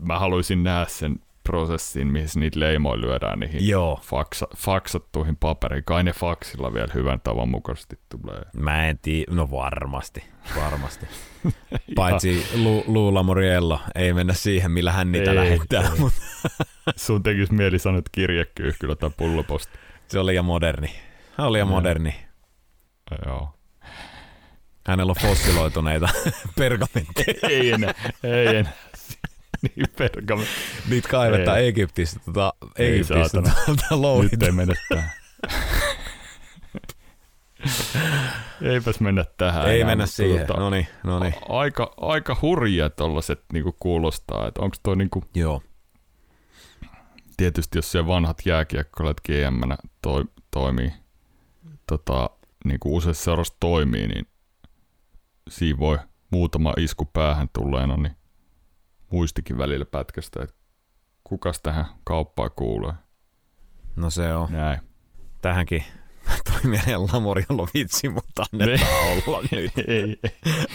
mä haluaisin nähdä sen prosessin, missä niitä leimoja lyödään niihin Joo. Faksa, faksattuihin paperiin. Kai ne faksilla vielä hyvän tavan mukaisesti tulee. Mä en tiedä, no varmasti, varmasti. Paitsi Lu, Luula Moriello, ei mennä siihen, millä hän niitä ei, lähettää. Ei. Mutta. Sun tekisi mieli sanoa, että kirjekyyhkylä tai pulloposti. Se oli liian moderni. Hän oli liian moderni. Joo. Hänellä on fossiloituneita pergamentteja. ei enää, ei enää. niin pergame. Niitä kaivetaan ei. Egyptistä, tota, Egyptistä tuolta Nyt ei mennä tähän. Eipäs mennä tähän. Ei mennä siihen, tuota, no niin, no niin. Aika, aika hurjia tollaset niinku kuulostaa, että onko toi niinku... Joo. Tietysti jos se vanhat jääkiekkoilijat gm toi, toimii, tota, niinku useassa seurassa toimii, niin siinä voi muutama isku päähän tulleena, niin muistikin välillä pätkästä, että kukas tähän kauppaan kuuluu. No se on. Näin. Tähänkin tuli mieleen Lamorialla vitsi, mutta annetaan ei, olla nyt. Ei, ei.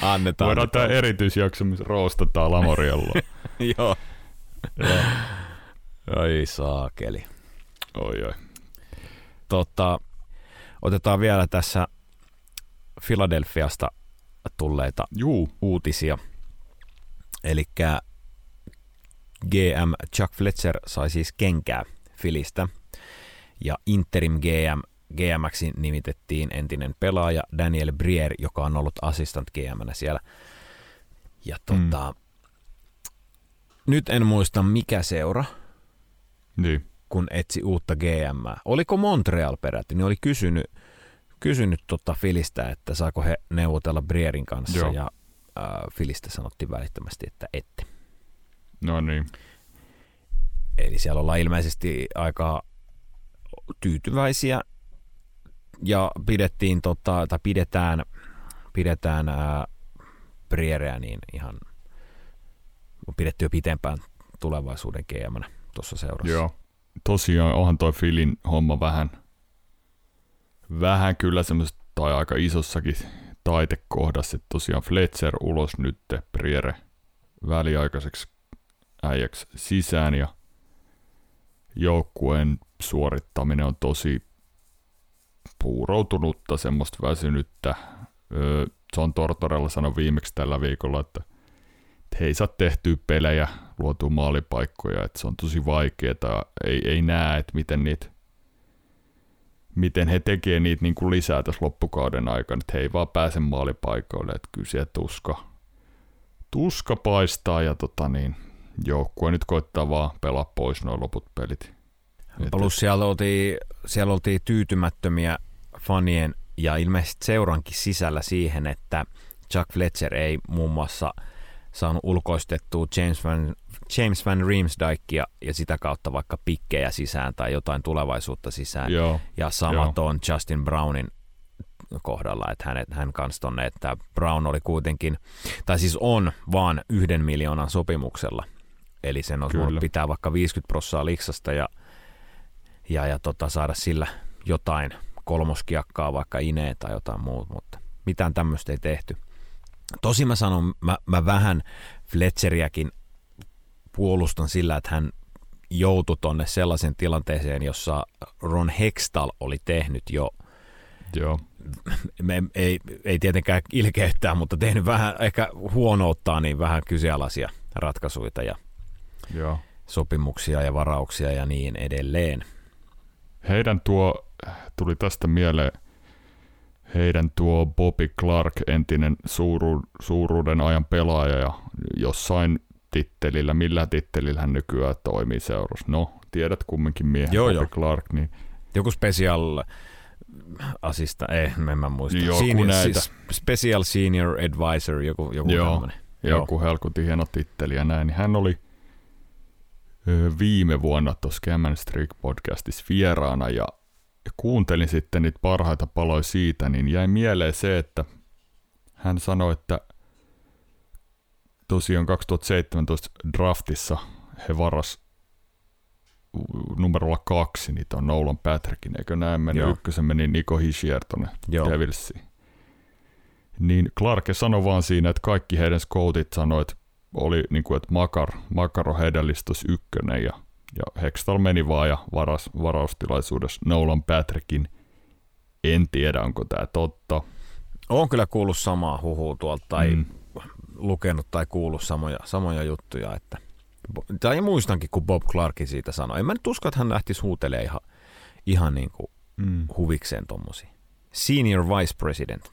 Annetaan. Voidaan tämä erityisjakso, missä roostataan Lamorialla. Joo. Joo. Oi saakeli. Oi oi. Tota, otetaan vielä tässä Filadelfiasta tulleita Juu. uutisia. Eli GM Chuck Fletcher sai siis kenkää Filistä ja interim GM GMX nimitettiin entinen pelaaja Daniel Brier, joka on ollut assistant GM siellä. Ja tota, mm. nyt en muista mikä seura, niin. kun etsi uutta GM. Oliko Montreal peräti, niin oli kysynyt, kysynyt tota Filistä, että saako he neuvotella Brierin kanssa Joo. ja äh, Filistä sanottiin välittömästi, että ette. No niin. Eli siellä ollaan ilmeisesti aika tyytyväisiä ja pidettiin tota, tai pidetään, pidetään ää, Briereä niin ihan on pidetty jo pitempään tulevaisuuden gm tuossa seurassa. Joo. Tosiaan onhan toi Filin homma vähän, vähän kyllä semmoista, tai aika isossakin taitekohdassa, että tosiaan Fletcher ulos nyt, Priere väliaikaiseksi äijäksi sisään ja joukkueen suorittaminen on tosi puuroutunutta, semmoista väsynyttä. John Tortorella sanoi viimeksi tällä viikolla, että he ei saa tehtyä pelejä, luotua maalipaikkoja, että se on tosi vaikeaa, ei, ei näe, että miten niitä miten he tekee niitä niin kuin lisää tässä loppukauden aikana, että he ei vaan pääse maalipaikoille, että kyllä tuska, tuska paistaa ja tota niin, joukkue nyt koittaa vaan pelaa pois nuo loput pelit. Plus siellä oltiin, siellä oltiin tyytymättömiä fanien ja ilmeisesti seurankin sisällä siihen, että Chuck Fletcher ei muun muassa saanut ulkoistettua James Van, James Van Riemsdykea ja sitä kautta vaikka pikkejä sisään tai jotain tulevaisuutta sisään. Joo, ja samat on Justin Brownin kohdalla, että hän, hän kanssa tonne, että Brown oli kuitenkin, tai siis on vaan yhden miljoonan sopimuksella. Eli sen on voinut pitää vaikka 50 prossaa liksasta ja, ja, ja tota, saada sillä jotain kolmoskiakkaa, vaikka inee tai jotain muuta, mutta mitään tämmöistä ei tehty. Tosi mä sanon, mä, mä vähän Fletcheriäkin puolustan sillä, että hän joutui tonne sellaisen tilanteeseen, jossa Ron Hextall oli tehnyt jo Joo. Me ei, ei tietenkään ilkeyttää, mutta tehnyt vähän ehkä huonouttaa niin vähän kyseenalaisia ratkaisuja ja Joo. sopimuksia ja varauksia ja niin edelleen. Heidän tuo, tuli tästä mieleen, heidän tuo Bobby Clark, entinen suuru, suuruuden ajan pelaaja ja jossain tittelillä, millä tittelillä hän nykyään toimii seurassa. No, tiedät kumminkin miehen Joo, Bobby joo. Clark, niin Joku special assista, ei, en mä muista. Joku senior, näitä. special senior advisor, joku, joku Joo. tämmöinen. joku helkutin hieno titteli ja näin, niin hän oli viime vuonna tuossa Cameron Streak podcastissa vieraana ja kuuntelin sitten niitä parhaita paloja siitä, niin jäi mieleen se, että hän sanoi, että tosiaan 2017 draftissa he varas numerolla kaksi, niitä on Nolan Patrickin, eikö näin mennyt? Joo. Ykkösen meni Nico Hischier tonne Joo. Devilsiin. Niin Clarke sanoi vaan siinä, että kaikki heidän scoutit sanoi, että oli niin kuin, että Makar, Makar on heidän listos ykkönen ja, ja Hextall meni vaan ja varas, varaustilaisuudessa Nolan Patrickin. En tiedä, onko tämä totta. Olen kyllä kuullut samaa huhua tuolta tai Mm. lukenut tai kuullut samoja, samoja juttuja. Että, tai muistankin, kun Bob Clarkin siitä sanoi. En mä nyt usko, että hän lähtisi huutelemaan ihan, ihan niin kuin Mm. huvikseen tommosia. Senior Vice President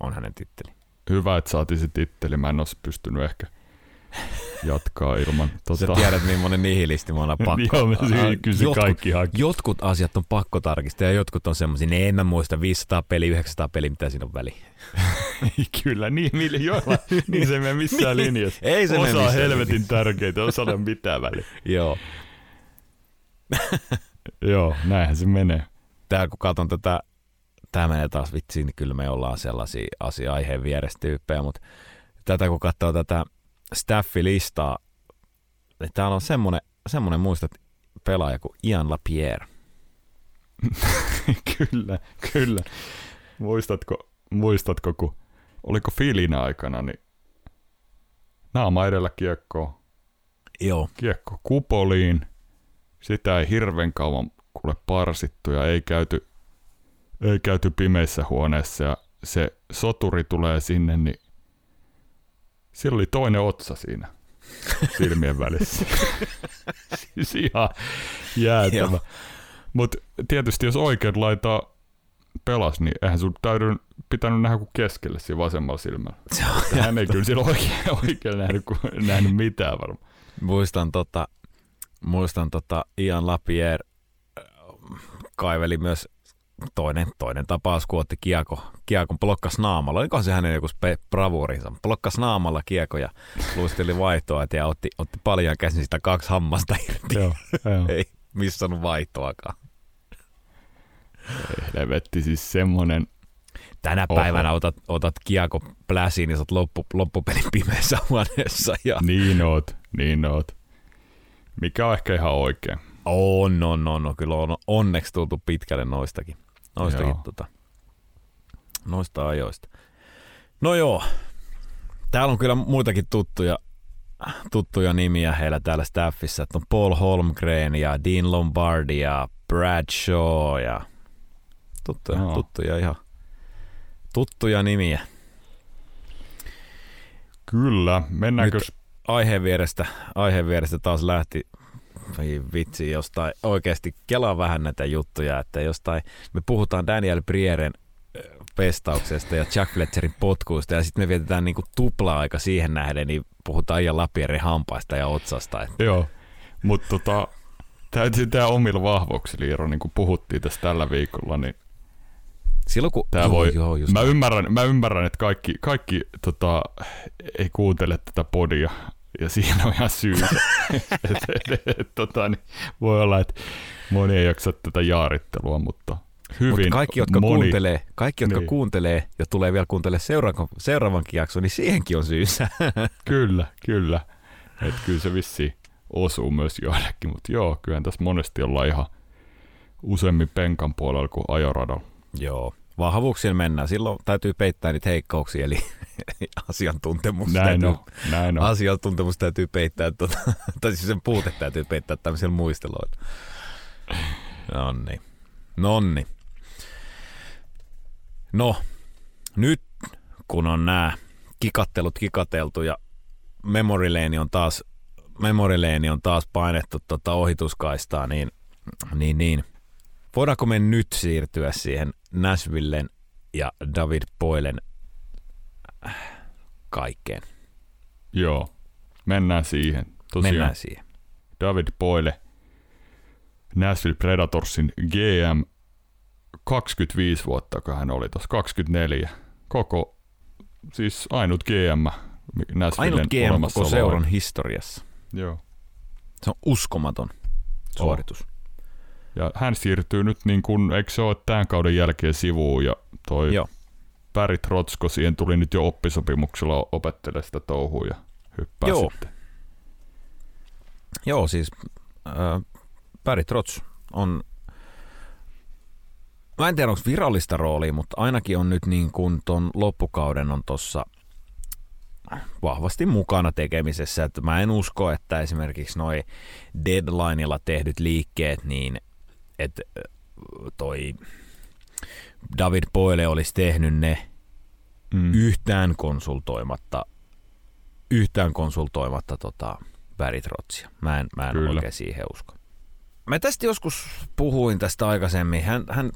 on hänen titteli. Hyvä, että saatiin se titteli. Mä en olisi pystynyt ehkä jatkaa ilman. Tota... Sä tiedät, millainen nihilisti mä ollaan pakko. Joo, mä se jotkut, kaikki haki. jotkut asiat on pakko tarkistaa ja jotkut on semmoisia, ne en mä muista 500 peli, 900 peli, mitä siinä on väliä. Kyllä, niin miljoona. niin se ei mene missään linjassa. Ei se Osa on helvetin linjassa. tärkeitä, osa ole mitään väliä. Joo. Joo, näinhän se menee. Tää kun katson tätä, tää menee taas vitsiin, niin kyllä me ollaan sellaisia asia-aiheen vieressä tyyppejä, mutta tätä kun katsoo tätä staffilistaa, niin täällä on semmonen, semmonen muistat pelaaja kuin Ian Lapierre. kyllä, kyllä. Muistatko, muistatko, kun oliko Filin aikana, niin naama edellä kiekko, Joo. kiekko kupoliin, sitä ei hirven kauan kuule parsittu ja ei käyty, käyty pimeissä huoneessa ja se soturi tulee sinne, niin siellä oli toinen otsa siinä silmien välissä. siis ihan jäätävä. Mutta tietysti jos oikein laitaa pelas, niin eihän sun täydy pitänyt nähdä kuin keskelle siinä vasemmalla silmällä. Se on Hän ei kyllä sillä oikein, oikein nähnyt, kuin, nähnyt mitään varmaan. muistan tota, muistan tota Ian Lapierre äh, kaiveli myös toinen, toinen tapaus, kun otti kiekko, kiekon blokkas naamalla. Oliko se hänen joku spe- bravuurinsa? Blokkas naamalla kiekko ja luisteli vaihtoa ja otti, otti paljon käsin sitä kaksi hammasta irti. Joo, joo. Ei missannut vaihtoakaan. Helvetti, siis semmonen, tänä Oho. päivänä otat, otat kiekko pläsiin ja sä oot loppu, loppupelin pimeässä huoneessa. Ja Niin oot, niin oot. Mikä on ehkä ihan oikein. on, on, on, on, kyllä on onneksi tultu pitkälle noistakin, noistakin Joo. tota, noista ajoista. No joo, täällä on kyllä muitakin tuttuja, tuttuja nimiä heillä täällä staffissa, että on Paul Holmgren ja Dean Lombardi ja Brad Shaw ja tuttuja, Joo. tuttuja ihan tuttuja nimiä. Kyllä, mennäänkö... Nyt- Aiheen vierestä, aiheen vierestä taas lähti vitsi, jostain oikeasti kelaa vähän näitä juttuja, että jostain, me puhutaan Daniel Brieren ö, pestauksesta ja Jack Fletcherin potkuista ja sitten me vietetään niinku tupla-aika siihen nähden, niin puhutaan Ian Lapierren hampaista ja otsasta. Että Joo, mutta tota, täytyy tehdä omilla vahvuuksilla, Iiro, niin kuin puhuttiin tässä tällä viikolla, niin silloin kun... Tää joo, voi, joo, just mä, näin. ymmärrän, mä ymmärrän, että kaikki, kaikki tota, ei kuuntele tätä podia, ja siinä on ihan syy. et, et, et, tota, niin voi olla, että moni ei jaksa tätä jaarittelua, mutta hyvin Mutta kaikki, jotka moni, kuuntelee, kaikki, jotka Niin. kuuntelee ja tulee vielä kuuntelemaan seuraavan, seuraavankin jakson, niin siihenkin on syynsä. Kyllä, kyllä. Että kyllä se vissi osuu myös joillekin, mutta joo, kyllähän tässä monesti ollaan ihan useammin penkan puolella kuin ajoradalla. Joo. Vahvuuksien mennään. Silloin täytyy peittää niitä heikkouksia, eli asiantuntemus. Näin täytyy, on, näin on. Asiantuntemus täytyy peittää, tuota, tai siis sen puute täytyy peittää tämmöisellä muisteloilla. Nonni. Nonni. No, nyt kun on nämä kikattelut kikateltu ja memory lane on taas, memory lane on taas painettu tota ohituskaistaa, niin, niin, niin voidaanko me nyt siirtyä siihen Nashvillen ja David Boylen äh, kaikkeen? Joo, mennään siihen. Tosiaan Mennään siihen. David Boyle, Nashville Predatorsin GM, 25 vuotta, kun hän oli tuossa, 24. Koko, siis ainut GM Nashvillen Ainut GM koko seuran historiassa. Joo. Se on uskomaton suoritus. Ja hän siirtyy nyt niin kuin, eikö se ole tämän kauden jälkeen sivuun ja toi Joo. Päri Trotsko siihen tuli nyt jo oppisopimuksella opettele sitä touhua ja hyppää Joo. sitten. Joo, siis äh, Barry Trotz on, mä en tiedä onko virallista roolia, mutta ainakin on nyt niin kuin ton loppukauden on tossa vahvasti mukana tekemisessä. Että mä en usko, että esimerkiksi noi deadlineilla tehdyt liikkeet, niin että toi David Boyle olisi tehnyt ne Mm. yhtään konsultoimatta, yhtään konsultoimatta tota Barry Trotzia. Mä en, mä en Kyllä. oikein siihen usko. Mä tästä joskus puhuin tästä aikaisemmin. Hän, hän,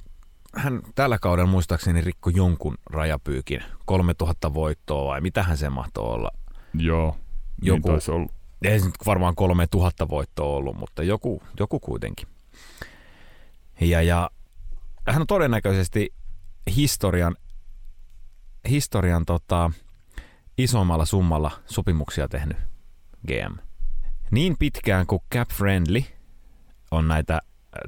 hän tällä kaudella muistaakseni rikko jonkun rajapyykin. 3000 voittoa vai mitähän se mahtoi olla. Joo, Joku- niin taisi olla. Ei se nyt varmaan 3000 voittoa ollut, mutta joku, joku kuitenkin. Ja, ja hän on todennäköisesti historian, historian tota, isommalla summalla sopimuksia tehnyt GM. Niin pitkään kuin Cap Friendly on näitä,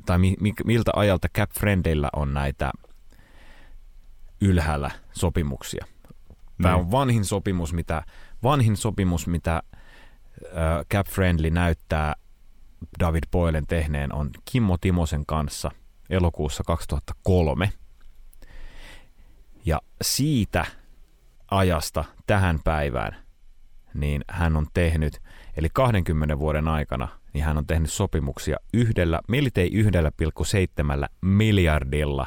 tai mi, mi, miltä ajalta Cap Friendlyllä on näitä ylhäällä sopimuksia. Tämä Niin. on vanhin sopimus, mitä, vanhin sopimus, mitä äh, Cap Friendly näyttää David Boylen tehneen on Kimmo Timosen kanssa elokuussa 2003. Ja siitä ajasta tähän päivään niin hän on tehnyt, eli 20 vuoden aikana, niin hän on tehnyt sopimuksia yhdellä, miltei 1,7 miljardilla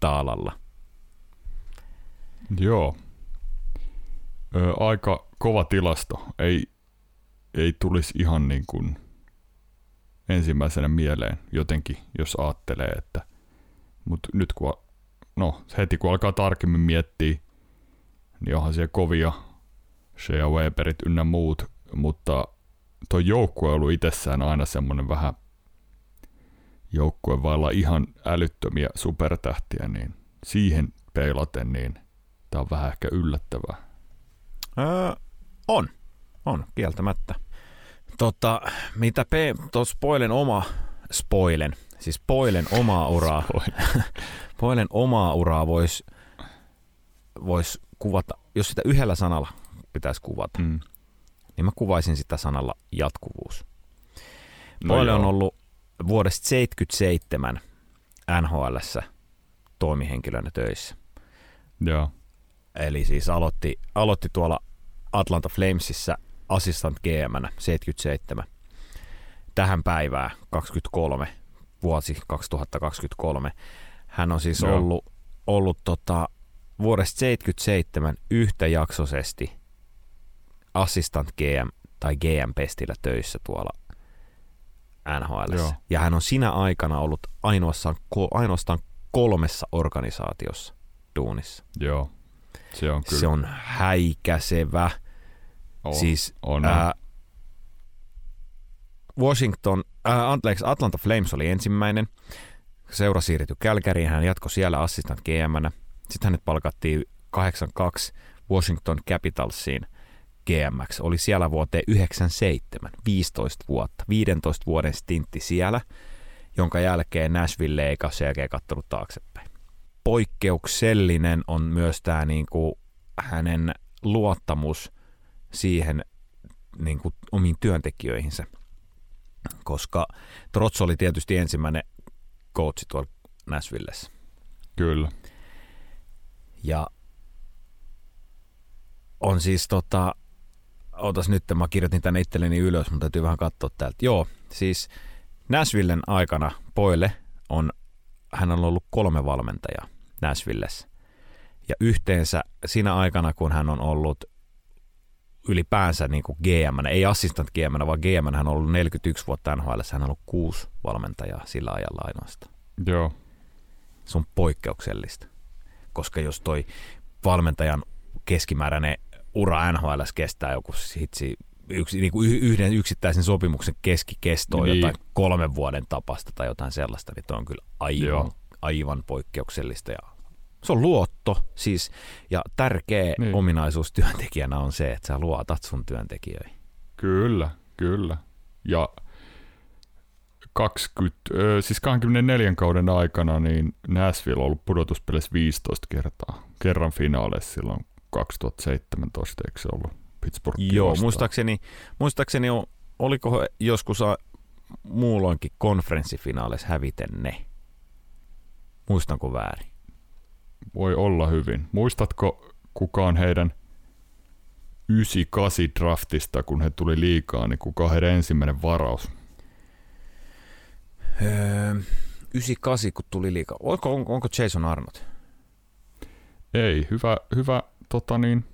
taalalla. Joo. Ö, aika kova tilasto. Ei, ei tulisi ihan niin kuin ensimmäisenä mieleen jotenkin, jos ajattelee, että mutta nyt kun, no heti kun alkaa tarkemmin miettiä, niin onhan siellä kovia Shea Weberit ynnä muut, mutta tuo joukkue on ollut itsessään aina semmoinen vähän joukkue vailla ihan älyttömiä supertähtiä, niin siihen peilaten, niin tämä on vähän ehkä yllättävää. Öö, on, on, kieltämättä. Tota, mitä P, tuossa Spoilen oma, Spoilen, siis Spoilen omaa uraa, Spoilen omaa uraa voisi voisi kuvata, jos sitä yhdellä sanalla pitäisi kuvata, Mm. niin mä kuvaisin sitä sanalla jatkuvuus. No Poile on ollut vuodesta 77 NHLssä toimihenkilönä töissä. Joo. Eli siis aloitti, aloitti tuolla Atlanta Flamesissa assistant gm 77 tähän päivään 23 vuosi 2023. Hän on siis Joo. ollut, ollut tota, vuodesta 77 yhtäjaksoisesti assistant GM tai GM-pestillä töissä tuolla NHL. Ja hän on sinä aikana ollut ainoastaan, ainoastaan kolmessa organisaatiossa duunissa. Joo. Se on kyllä. Se on häikäisevä. On. Siis on. ää, Washington, ää, anteeksi, Atlanta Flames oli ensimmäinen. Seura siirtyi Kälkäriin, hän jatkoi siellä assistant gm Sitten hänet palkattiin 82 Washington Capitalsiin GMX. Oli siellä vuoteen 97, 15 vuotta, 15 vuoden stintti siellä, jonka jälkeen Nashville ei sen jälkeen kattonut taaksepäin. Poikkeuksellinen on myös tämä niinku hänen luottamus siihen niin kuin omiin työntekijöihinsä, koska Trots oli tietysti ensimmäinen coachi tuolla Nashvillessä. Kyllä. Ja on siis tota, otas nyt, mä kirjoitin tänne itselleni ylös, mutta täytyy vähän katsoa täältä. Joo, siis Nashvillen aikana Poille on, hän on ollut kolme valmentajaa Nashvillessä. Ja yhteensä siinä aikana, kun hän on ollut ylipäänsä niin kuin GM, ei assistant GM, vaan GM, hän on ollut 41 vuotta NHL, hän on ollut kuusi valmentajaa sillä ajalla ainoastaan. Joo. Se on poikkeuksellista, koska jos toi valmentajan keskimääräinen ura NHL kestää joku hitsi, yksi, niin kuin yh- yhden yksittäisen sopimuksen keskikesto on Niin. jotain kolmen vuoden tapasta tai jotain sellaista, niin toi on kyllä aivan, Joo. aivan poikkeuksellista. Ja se on luotto siis, ja tärkeä Niin. ominaisuus työntekijänä on se, että sä luotat sun työntekijöihin. Kyllä, kyllä. Ja 20, ö, siis 24 kauden aikana niin Nashville on ollut pudotuspeleissä 15 kertaa. Kerran finaaleissa silloin 2017, eikö se ollut Pittsburgh Joo, muistaakseni, muistaakseni on, oliko joskus muulloinkin konferenssifinaaleissa häviten ne? Muistanko väärin? Voi olla hyvin. Muistatko kuka on heidän 98 draftista, kun he tuli liikaa, niin kuka on heidän ensimmäinen varaus? Öö, 98, kun tuli liikaa. Onko, onko, onko Jason Arnott? Ei, hyvä, hyvä tota niin,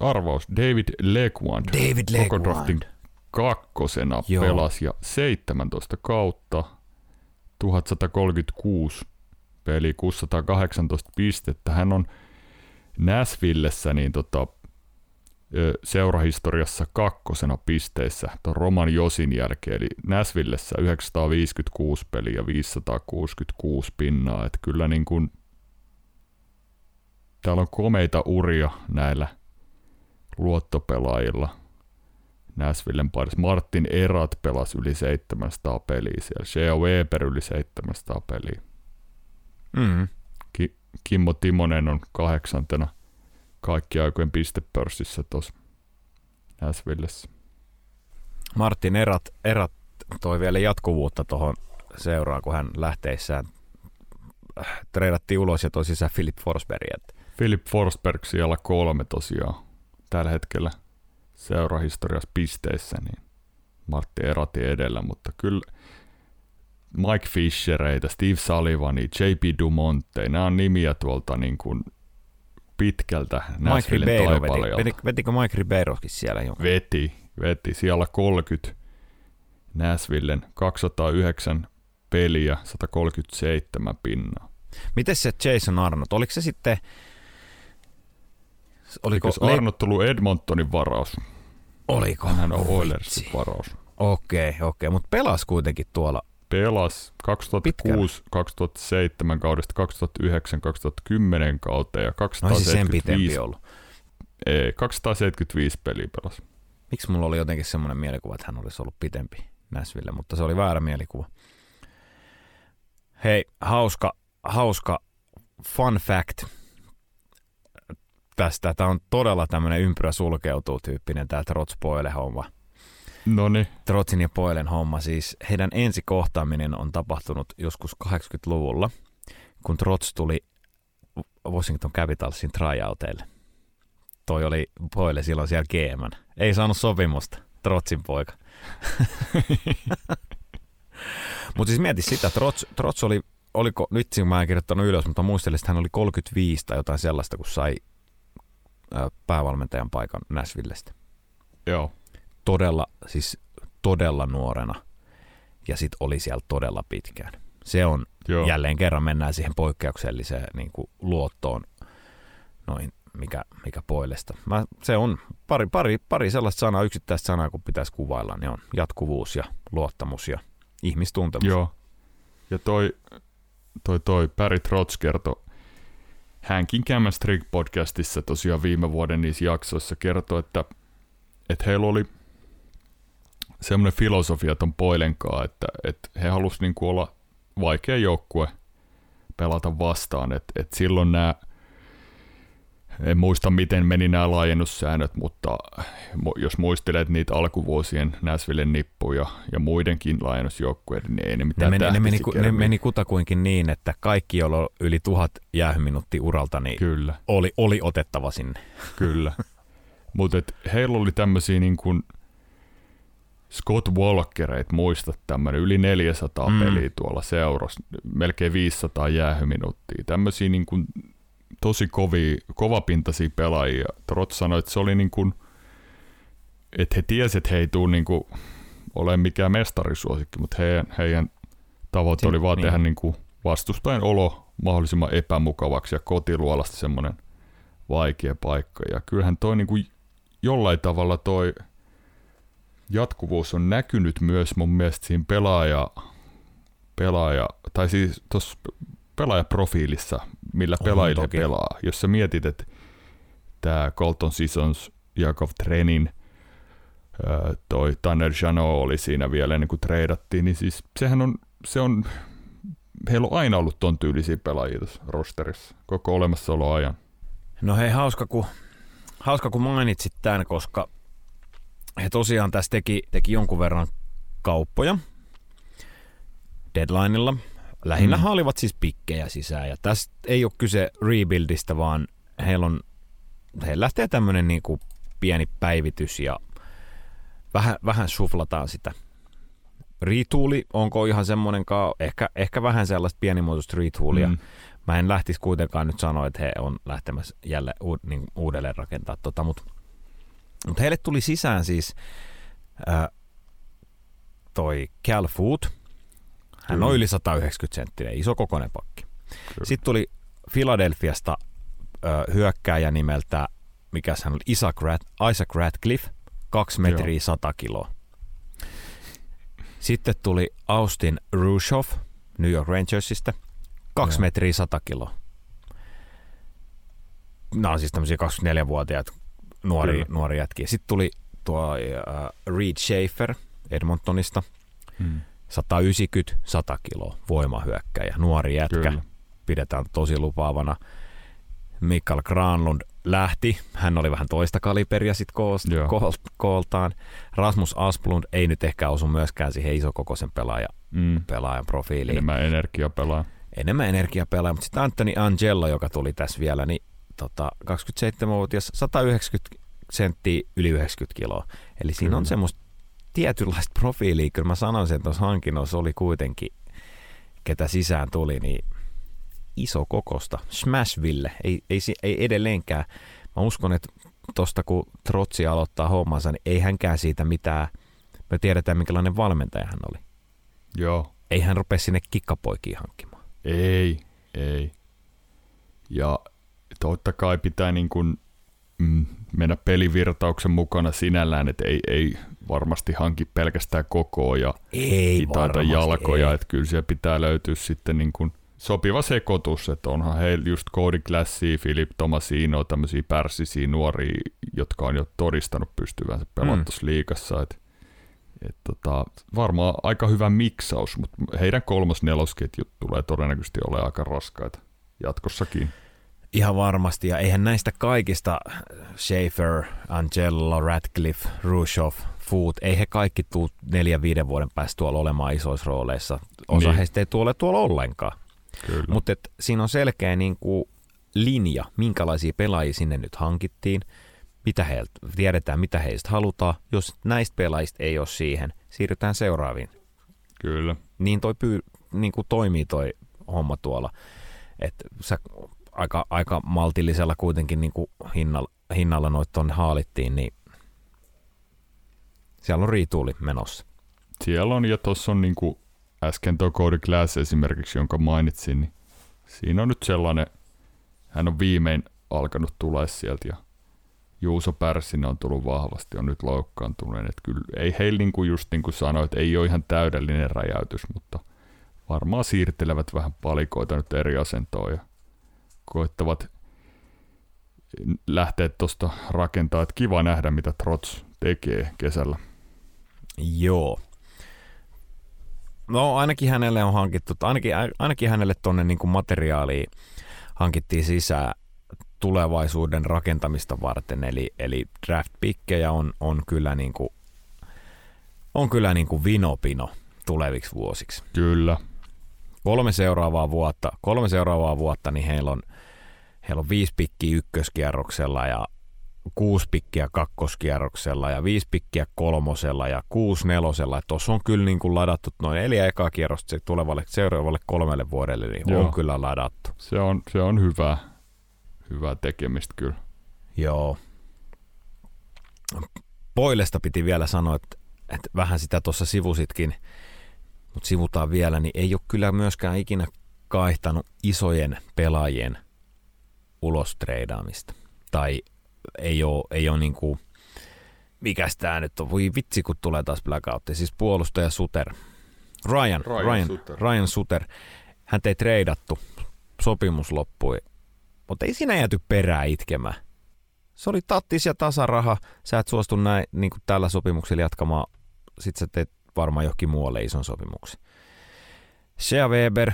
arvaus. David Legwand. David Koko draftin kakkosena Joo. pelasi ja 17 kautta, 1136 peli, 618 pistettä. Hän on Nashvillessä niin tota, seurahistoriassa kakkosena pisteissä tuon Roman Josin jälkeen, eli Nashvillessä 956 peliä, 566 pinnaa, että kyllä niin kuin, täällä on komeita uria näillä luottopelaajilla. Nashvillen parissa. Martin Erat pelasi yli 700 peliä siellä. Shea Weber yli 700 peliä. Mm. Ki- Kimmo Timonen on kahdeksantena kaikki aikojen pistepörssissä tuossa Nashvillessä. Martin Erat, Erat toi vielä jatkuvuutta tuohon seuraan, kun hän lähteissään äh, treidattiin ulos ja toi sisään Philip Forsberg. Philip Forsberg siellä kolme tosiaan tällä hetkellä seurahistoriassa pisteissä, niin Martti Erati edellä, mutta kyllä Mike Fishereitä, Steve Sullivani, J.P. Dumonte, nämä on nimiä tuolta niin kuin pitkältä Mike Nashvillen Ribeiro veti, taipaleelta. veti, vetikö Mike Ribeirokin siellä jonkun? Veti, veti. Siellä 30 Nashvillen 209 peliä, 137 pinnaa. Miten se Jason Arnott, oliko se sitten... Oliko, Oliko Arnott tullut Edmontonin varaus? oliko? Hän on. Oilersin varaus. Okei, okei, mutta pelas kuitenkin tuolla. Pelas 2006, 2007 kaudesta 2009, 2010 kautta ja No ei se sen pitempi 275, ollut. ei, 275 peliä pelas. Miksi mulla oli jotenkin semmoinen mielikuva, että hän olisi ollut pitempi Näsville, mutta se oli väärä mielikuva. Hei, hauska, hauska fun fact. tästä. Tämä on todella tämmöinen ympyrä sulkeutuu tyyppinen tämä Trots homma. No niin. Trotsin ja Poilen homma. Siis heidän ensi kohtaaminen on tapahtunut joskus 80-luvulla, kun Trots tuli Washington Capitalsin tryouteille. Toi oli Poile silloin siellä GM. Ei saanut sopimusta. Trotsin poika. Mutta siis mieti sitä, Trots, Trots oli, oliko, nyt mä en kirjoittanut ylös, mutta muistelin, että hän oli 35 tai jotain sellaista, kun sai päävalmentajan paikan Näsvillestä. Joo. Todella, siis todella nuorena. Ja sitten oli siellä todella pitkään. Se on, Joo. jälleen kerran mennään siihen poikkeukselliseen niin kuin luottoon, noin, mikä, mikä poilesta. Mä, se on pari, pari, pari sellaista sanaa, yksittäistä sanaa, kun pitäisi kuvailla, niin on jatkuvuus ja luottamus ja ihmistuntemus. Joo. Ja toi, toi, toi Barry Trotz kertoi hänkin Chemistry podcastissa tosiaan viime vuoden niissä jaksoissa kertoi, että, että heillä oli semmoinen filosofia ton Poilenkaan, että, että he halusivat niinku olla vaikea joukkue pelata vastaan, että, että silloin nämä en muista, miten meni nämä laajennussäännöt, mutta jos muistelet niitä alkuvuosien Näsvillen nippuja ja muidenkin laajennusjoukkueiden, niin ei ne mitään ne meni, ne meni, ne meni kutakuinkin niin, että kaikki, joilla on yli tuhat jäähyminuuttia uralta, niin Kyllä. Oli, oli otettava sinne. Kyllä. mutta heillä oli tämmöisiä niin kuin Scott Walkereit, muistat tämmöinen, yli 400 mm. peliä tuolla seurassa, melkein 500 jäähyminuuttia. Tämmöisiä niin kuin tosi kovi, kovapintaisia pelaajia. Trot sanoi, että se oli niin kuin, että he tiesivät, että he ei tule niin kuin ole mikään mestarisuosikki, mutta heidän, heidän tavoite oli vaan niin. tehdä niin kuin vastustajan olo mahdollisimman epämukavaksi ja kotiluolasta semmoinen vaikea paikka. Ja kyllähän toi niin kuin jollain tavalla toi jatkuvuus on näkynyt myös mun mielestä siinä pelaaja, pelaaja tai siis tuossa pelaajaprofiilissa, millä pelaajille toki. pelaa. Jos sä mietit, että tämä Colton Seasons, Jakov Trenin, toi Tanner Jano oli siinä vielä ennen kuin treidattiin, niin siis sehän on, se on, heillä on aina ollut ton tyylisiä pelaajia tässä rosterissa koko olemassaoloajan. No hei, hauska kun, hauska kun mainitsit tämän, koska he tosiaan tässä teki, teki jonkun verran kauppoja deadlineilla – Lähinnä mm. olivat siis pikkejä sisään ja tästä ei ole kyse rebuildista, vaan heillä on, heillä lähtee tämmöinen niin kuin pieni päivitys ja vähän, vähän suflataan sitä. Rituuli, onko ihan semmoinen, ehkä, ehkä vähän sellaista pienimuotoista retoolia. Mm. Mä en lähtisi kuitenkaan nyt sanoa, että he on lähtemässä jälleen u, niin uudelleen rakentaa tota, mutta mut heille tuli sisään siis äh, toi Cal Food – hän on yli 190 senttinen, iso kokoinen pakki. Kyllä. Sitten tuli Philadelphiasta ö, hyökkääjä nimeltä, mikä hän oli, Isaac, Rat, Isaac Radcliffe, 2 metriä Joo. 100 kiloa. Sitten tuli Austin Rushoff New York Rangersista, 2 metriä 100 kiloa. Nämä on siis tämmöisiä 24-vuotiaat nuori, nuori jätkiä. Sitten tuli tuo uh, Reed Schaefer Edmontonista, hmm. 190-100 kiloa voimahyökkäjä, nuori jätkä. Kyllä. Pidetään tosi lupaavana. Mikael Granlund lähti. Hän oli vähän toista kaliberia sitten koolt, kooltaan. Rasmus Asplund ei nyt ehkä osu myöskään siihen isokokoisen pelaaja, mm. pelaajan profiiliin. Enemmän energiapelaaja. Enemmän energiapelaaja, mutta sitten Anthony Angelo, joka tuli tässä vielä, niin tota, 27-vuotias, 190 senttiä yli 90 kiloa. Eli siinä Kyllä. on semmoista tietynlaista profiilia, kyllä mä sanoisin, että tuossa hankinnossa oli kuitenkin, ketä sisään tuli, niin iso kokosta. Smashville, ei, ei, ei edelleenkään. Mä uskon, että tosta kun Trotsi aloittaa hommansa, niin ei hänkään siitä mitään, me tiedetään minkälainen valmentaja hän oli. Joo. Ei hän rupea sinne kikkapoikiin hankkimaan. Ei, ei. Ja totta kai pitää niin kuin, mm, mennä pelivirtauksen mukana sinällään, että ei, ei varmasti hanki pelkästään kokoa ja ei hitaita jalkoja, ei. että kyllä siellä pitää löytyä sitten niin kuin sopiva sekoitus, että onhan heillä just Cody Classi, Philip Tomasino, tämmöisiä pärsisiä nuoria, jotka on jo todistanut pystyvänsä pelata mm. liikassa, että et tota, varmaan aika hyvä miksaus, mutta heidän kolmos nelosketjut tulee todennäköisesti olemaan aika raskaita jatkossakin. Ihan varmasti, ja eihän näistä kaikista Schaefer, Angelo, Radcliffe, Rushoff, Food, ei he kaikki tuu neljän viiden vuoden päästä tuolla olemaan isoissa rooleissa. Osa niin. heistä ei tule tuolla ollenkaan. Mutta siinä on selkeä niin kuin, linja, minkälaisia pelaajia sinne nyt hankittiin, mitä heiltä, tiedetään mitä heistä halutaan. Jos näistä pelaajista ei ole siihen, siirrytään seuraaviin. Kyllä. Niin toi pyy, niin kuin toimii toi homma tuolla. Että sä aika, aika maltillisella kuitenkin niin kuin hinnalla, hinnalla noit tonne haalittiin, niin siellä on riituuli menossa. Siellä on, ja tuossa on niin kuin äsken tuo Cody Glass esimerkiksi, jonka mainitsin, niin siinä on nyt sellainen, hän on viimein alkanut tulla sieltä ja Juuso Pärssinen on tullut vahvasti, on nyt loukkaantunut. Että kyllä ei heillä niin kuin just niin kuin sanoit, ei ole ihan täydellinen räjäytys, mutta varmaan siirtelevät vähän palikoita nyt eri asentoon ja koettavat lähteä tuosta rakentaa. Että kiva nähdä, mitä Trots tekee kesällä. Joo. No ainakin hänelle on hankittu, ainakin, ainakin hänelle tuonne niin materiaalia hankittiin sisään tulevaisuuden rakentamista varten, eli, eli draft-pikkejä on, on kyllä, niin kuin, on kyllä niin kuin vinopino tuleviksi vuosiksi. Kyllä. Kolme seuraavaa vuotta, kolme seuraavaa vuotta niin heillä on, heillä on viisi pikkiä ykköskierroksella ja kuusi pikkiä kakkoskierroksella ja viisi pikkiä kolmosella ja kuusi nelosella. Tuossa on kyllä niin kuin ladattu noin neljä ekaa kierrosta tulevalle seuraavalle kolmelle vuodelle, niin Joo. on kyllä ladattu. Se on, se on hyvä, hyvää tekemistä kyllä. Joo. Poilesta piti vielä sanoa, että, että vähän sitä tuossa sivusitkin, mutta sivutaan vielä, niin ei ole kyllä myöskään ikinä kaihtanut isojen pelaajien ulostreidaamista. Tai ei ole, ei ole niin kuin, mikäs tää nyt on, voi vitsi kun tulee taas blackout, siis puolustaja Suter, Ryan, Ryan, Ryan, Suter. Ryan Suter, hän ei treidattu, sopimus loppui, mutta ei siinä jääty perää itkemään. Se oli tattis ja tasaraha, sä et suostu näin niin kuin tällä sopimuksella jatkamaan, sit sä teet varmaan johonkin muualle ison sopimuksen. Shea Weber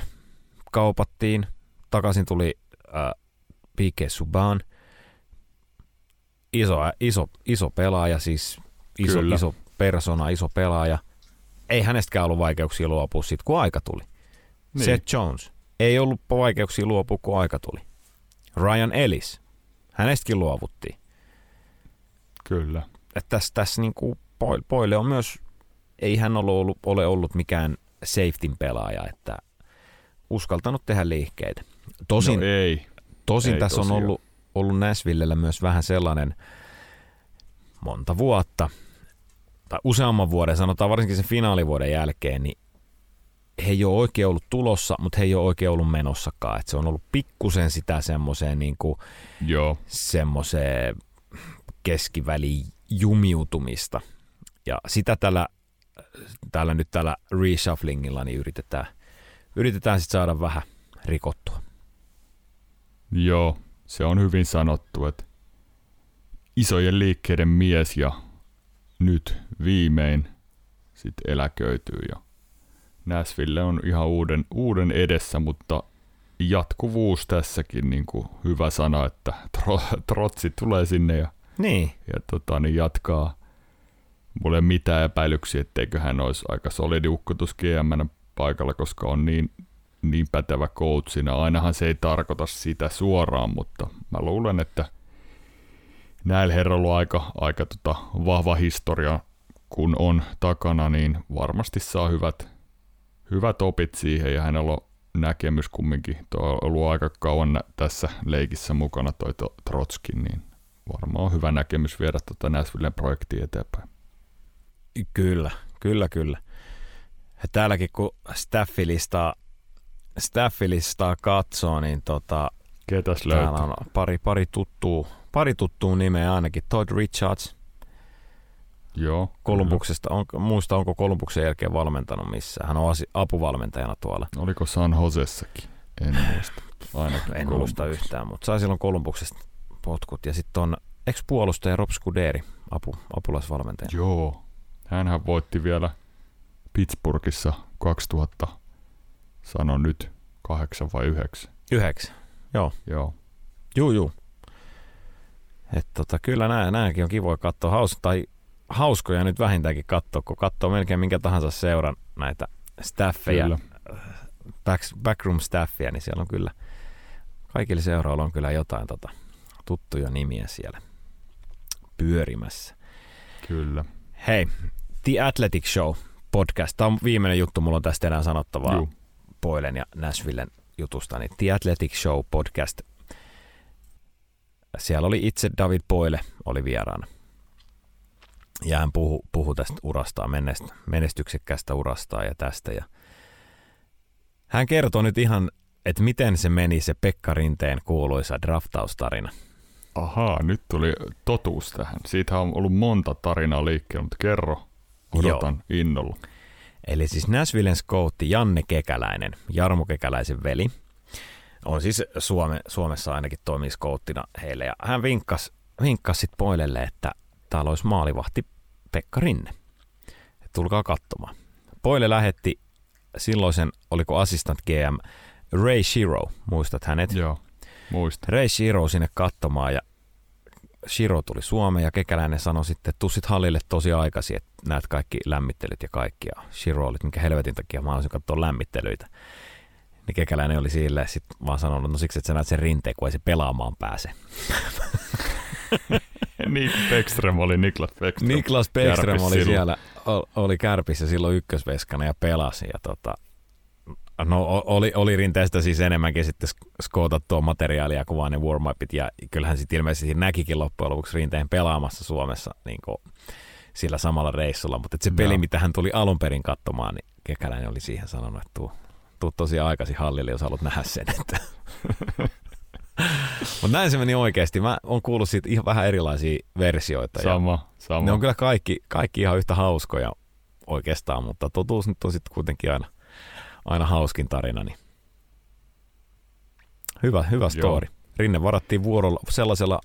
kaupattiin, takaisin tuli äh, P.K. Subban, iso, iso, iso pelaaja, siis iso, iso persona, iso pelaaja. Ei hänestäkään ollut vaikeuksia luopua sitten, kun aika tuli. Niin. Seth Jones. Ei ollut vaikeuksia luopua, kun aika tuli. Ryan Ellis. Hänestäkin luovuttiin. Kyllä. Että tässä, tässä niin kuin Poille on myös, ei hän ole ollut, ole ollut mikään safetyn pelaaja, että uskaltanut tehdä liikkeitä. Tosin, no ei. Tosin ei tässä tosiaan. on ollut ollut Näsvillellä myös vähän sellainen monta vuotta, tai useamman vuoden, sanotaan varsinkin sen finaalivuoden jälkeen, niin he ei ole oikein ollut tulossa, mutta he ei ole oikein ollut menossakaan. Et se on ollut pikkusen sitä semmoiseen niin semmoiseen keskiväliin jumiutumista. Ja sitä tällä, tällä nyt tällä reshufflingilla niin yritetään, yritetään sitten saada vähän rikottua. Joo, se on hyvin sanottu, että isojen liikkeiden mies ja nyt viimein sitten eläköityy ja Näsville on ihan uuden, uuden edessä, mutta jatkuvuus tässäkin niin kuin hyvä sana, että tro, trotsi tulee sinne ja, niin. ja tota, niin jatkaa. Mulla ei mitään epäilyksiä, etteikö hän olisi aika solidi ukkotus GM paikalla, koska on niin niin pätevä coachina. Ainahan se ei tarkoita sitä suoraan, mutta mä luulen, että näillä herroilla on aika, aika tota vahva historia, kun on takana, niin varmasti saa hyvät, hyvät opit siihen ja hänellä on näkemys kumminkin. Tuo on ollut aika kauan tässä leikissä mukana toi Trotskin, niin varmaan on hyvä näkemys viedä tuota Nashvillen projektia eteenpäin. Kyllä, kyllä, kyllä. Täälläkin kun staffilistaa staffilistaa katsoo, niin tota, Ketäs löytyy? on pari, pari, tuttuu, pari tuttuu nimeä ainakin. Todd Richards. Joo. Kolumbuksesta. On, muista, onko Kolumbuksen jälkeen valmentanut missään. Hän on apuvalmentajana tuolla. Oliko San Josessakin? En muista. Ainakin en muista yhtään, mutta sai silloin Kolumbuksesta potkut. Ja sitten on ex-puolustaja Rob Scuderi, apu, apulaisvalmentaja. Joo. Hänhän voitti vielä Pittsburghissa 2000 Sano nyt kahdeksan vai yhdeksän. Yhdeksän, joo. Joo. Juu, juu. Et tota, kyllä nää, nääkin on kivoja katsoa. Haus, tai hauskoja nyt vähintäänkin katsoa, kun katsoo melkein minkä tahansa seuran näitä staffeja, Kyllä. back, backroom staffia, niin siellä on kyllä, kaikilla seuroilla on kyllä jotain tota, tuttuja nimiä siellä pyörimässä. Kyllä. Hei, The Athletic Show podcast. Tämä on viimeinen juttu, mulla on tästä enää sanottavaa Juu. Poilen ja Nashvillen jutusta. Niin The Athletic Show podcast. Siellä oli itse David Poile oli vieraana. Ja hän puhu, puhu tästä urastaan, menest- menestyksekkästä urastaan ja tästä. Ja hän kertoi nyt ihan, että miten se meni se Pekka Rinteen kuuluisa draftaustarina. Ahaa, nyt tuli totuus tähän. Siitä on ollut monta tarinaa liikkeellä, mutta kerro. Odotan innolla. Eli siis Nashvillen scoutti Janne Kekäläinen, Jarmo Kekäläisen veli, on siis Suome, Suomessa ainakin toimii scouttina heille. Ja hän vinkkasi vinkkas sitten Poilelle, että täällä olisi maalivahti Pekka Rinne. Et tulkaa katsomaan. Poile lähetti silloisen, oliko assistant GM Ray Shiro, muistat hänet? Joo, muista. Ray Shiro sinne katsomaan ja Shiro tuli Suomeen ja Kekäläinen sanoi sitten, että tuu sit hallille tosi aikaisin, että näet kaikki lämmittelyt ja kaikki. Ja Shiro oli, että minkä helvetin takia mä haluaisin katsoa lämmittelyitä. Niin Kekäläinen oli silleen sitten vaan sanonut, no siksi, että sä näet sen rinteen, kun ei se pelaamaan pääse. Nick Beckström oli Niklas Beckström. Niklas Kärpis oli siellä, oli kärpissä silloin ykkösveskana ja pelasi. Ja tota, no oli, oli rinteestä siis enemmänkin sitten sk- skootattua materiaalia kuin vaan ne warm ja kyllähän sitten ilmeisesti näkikin loppujen lopuksi rinteen pelaamassa Suomessa niin kuin sillä samalla reissulla, mutta se peli, Joo. mitä hän tuli alun perin katsomaan, niin Kekäläinen oli siihen sanonut, että tuu, tuu tosiaan aikaisin hallille, jos haluat nähdä sen. Että. mutta näin se meni oikeasti. Mä oon kuullut siitä ihan vähän erilaisia versioita. Sama, sama. ne on kyllä kaikki, kaikki ihan yhtä hauskoja oikeastaan, mutta totuus nyt on sitten kuitenkin aina, aina hauskin tarina. Niin. Hyvä, hyvä story. Rinne varattiin vuorolla sellaisella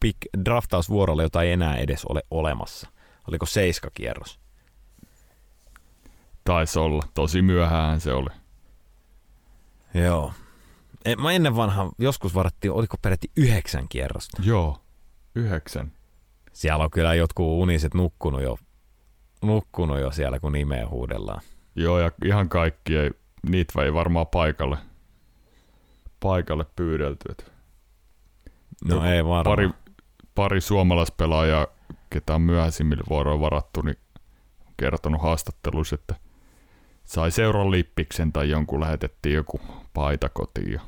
pick draftausvuorolla, jota ei enää edes ole olemassa. Oliko seiska kierros? Taisi olla. Tosi myöhään se oli. Joo. E, Mä ennen vanha joskus varattiin, oliko peräti yhdeksän kierrosta. Joo, yhdeksän. Siellä on kyllä jotkut uniset nukkunut jo, nukkunut jo siellä, kun nimeä huudellaan. Joo, ja ihan kaikki ei, niitä ei varmaan paikalle, paikalle pyydelty. No Joku ei varmaan. pari, pari suomalaispelaajaa, ketä on myöhäisimmillä vuoroilla varattu, niin on kertonut haastatteluissa, että sai seuran lippiksen tai jonkun lähetettiin joku paita kotiin ja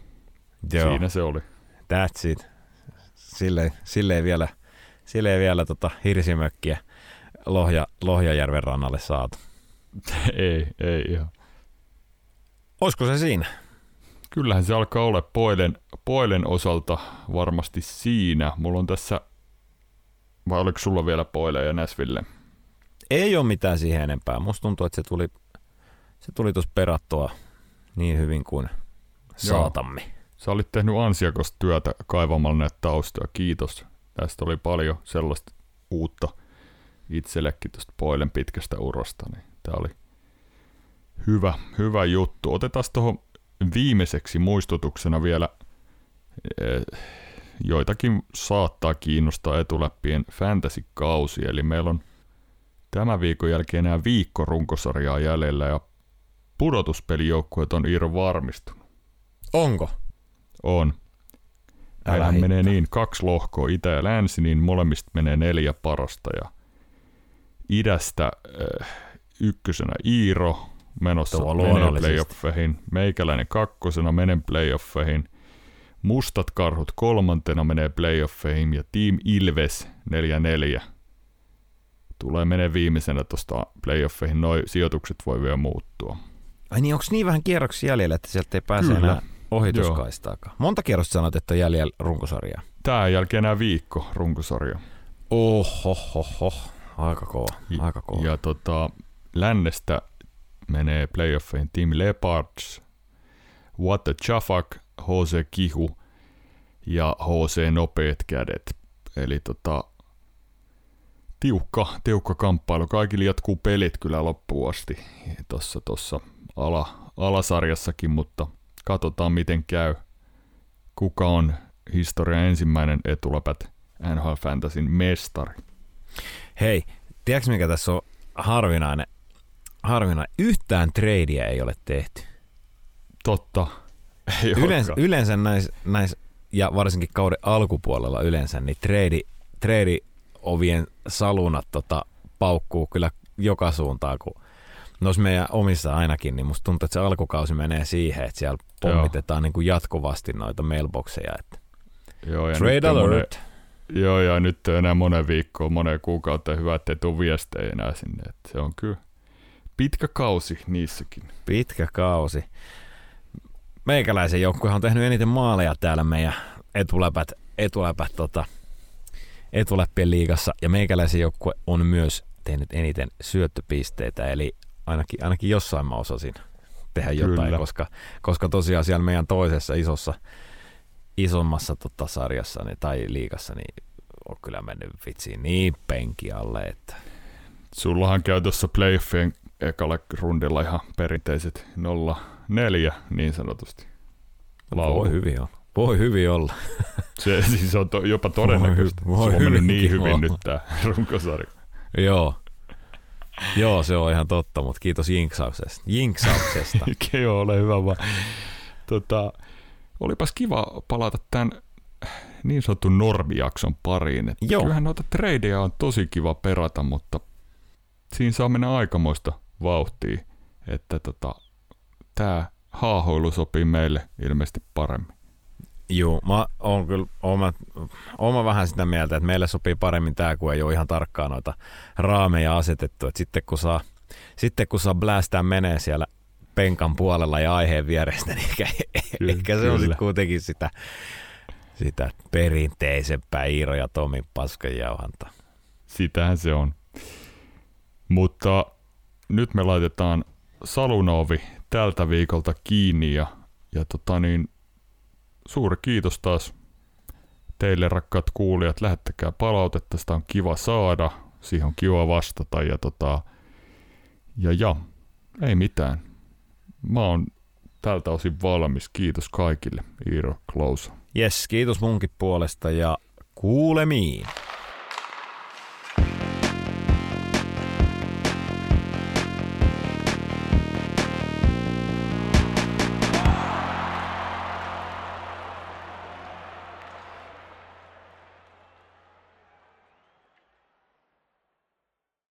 Joo. siinä se oli. That's it. Sille, sille ei vielä, sille ei vielä tota hirsimökkiä Lohja, Lohjajärven rannalle saatu. ei, ei ihan. Olisiko se siinä? Kyllähän se alkaa olla Poilen, Poilen osalta varmasti siinä. Mulla on tässä, vai oliko sulla vielä Poile ja Näsville? Ei ole mitään siihen enempää. Musta tuntuu, että se tuli, se tuli tuossa perattua niin hyvin kuin saatamme. Sä olit tehnyt ansiakosta työtä kaivamalla näitä taustoja. Kiitos. Tästä oli paljon sellaista uutta itsellekin tuosta Poilen pitkästä urosta. Niin tää oli hyvä, hyvä juttu. Otetaan tuohon viimeiseksi muistutuksena vielä eh, joitakin saattaa kiinnostaa etuläppien fantasy-kausi. Eli meillä on tämän viikon jälkeen enää viikko runkosarjaa jäljellä ja pudotuspelijoukkueet on Iiro varmistunut. Onko? On. Hitto. menee niin, kaksi lohkoa, itä ja länsi, niin molemmista menee neljä parasta. Ja idästä äh, ykkösenä Iiro menossa Tuo menee luonnollisesti. playoffeihin, meikäläinen kakkosena menen playoffeihin, mustat karhut kolmantena menee playoffeihin ja Team Ilves 4-4 tulee menee viimeisenä tuosta playoffeihin. Noi sijoitukset voi vielä muuttua. Ai niin, onko niin vähän kierroksia jäljellä, että sieltä ei pääse Kyllä. enää ohituskaistaakaan? Monta kierrosta sanot, että on jäljellä runkosarjaa? Tää jälkeen enää viikko runkosarja. Oho, ho, ho. Aika kova, aika kova. Ja tota, lännestä menee playoffeihin Team Leopards, What the Chafak, HC Kihu ja HC Nopeet kädet. Eli tota, tiukka, tiukka kamppailu. Kaikille jatkuu pelit kyllä loppuun asti tuossa tossa ala, alasarjassakin, mutta katsotaan miten käy. Kuka on historian ensimmäinen etuläpät NHL Fantasyn mestari. Hei, tiedätkö mikä tässä on harvinainen? Harvinainen. Yhtään tradeia ei ole tehty. Totta. Ei yleensä, yleensä näissä, näis, ja varsinkin kauden alkupuolella yleensä, niin trade, trade ovien salunat tota, paukkuu kyllä joka suuntaan, kun noissa meidän omissa ainakin, niin musta tuntuu, että se alkukausi menee siihen, että siellä pommitetaan niin kuin jatkuvasti noita mailboxeja. Että Joo, ja Trade alert. Monen, joo, ja nyt enää monen viikkoon, monen kuukautta hyvä, ettei tule viestejä enää sinne. Että se on kyllä pitkä kausi niissäkin. Pitkä kausi. Meikäläisen joukkuehan on tehnyt eniten maaleja täällä meidän etuläpät, etuläpät tota, etuläppien liigassa, ja meikäläisen joukkue on myös tehnyt eniten syöttöpisteitä, eli ainakin, ainakin jossain mä osasin tehdä jotain, Kyllä. koska, koska tosiaan siellä meidän toisessa isossa, isommassa tota, sarjassa niin, tai liigassa, niin on kyllä mennyt vitsiin niin penki alle, että... Sullahan käy tuossa playoffien ekalla rundilla ihan perinteiset 0-4 niin sanotusti. Laulu. Voi hyvin olla. Voi hyvin olla. Se siis on to, jopa todennäköistä. Voi, voi se on mennyt niin hyvin olla. nyt tämä runkosarja. Joo. Joo, se on ihan totta, mutta kiitos jinksauksesta. jinksauksesta. Joo, ole hyvä vaan. Tota, olipas kiva palata tämän niin sanotun normijakson pariin. Että Joo. Kyllähän noita tradeja on tosi kiva perata, mutta siinä saa mennä aikamoista vauhtia, että tota, tämä haahoilu sopii meille ilmeisesti paremmin. Joo, mä oon kyllä oon mä, oon mä vähän sitä mieltä, että meille sopii paremmin tämä, kun ei ole ihan tarkkaan noita raameja asetettu. Et sitten kun saa, sitten kun saa blästää menee siellä penkan puolella ja aiheen vierestä, niin ehkä, kyllä, ehkä se on sitten kuitenkin sitä, sitä perinteisempää Iiro ja Tomin paskanjauhanta. Sitähän se on. Mutta nyt me laitetaan Salunovi tältä viikolta kiinni ja, ja tota niin, suuri kiitos taas teille rakkaat kuulijat. Lähettäkää palautetta, sitä on kiva saada, siihen on kiva vastata ja tota, ja, ja ei mitään. Mä oon tältä osin valmis. Kiitos kaikille. Iiro Close. Yes, kiitos munkin puolesta ja kuulemiin.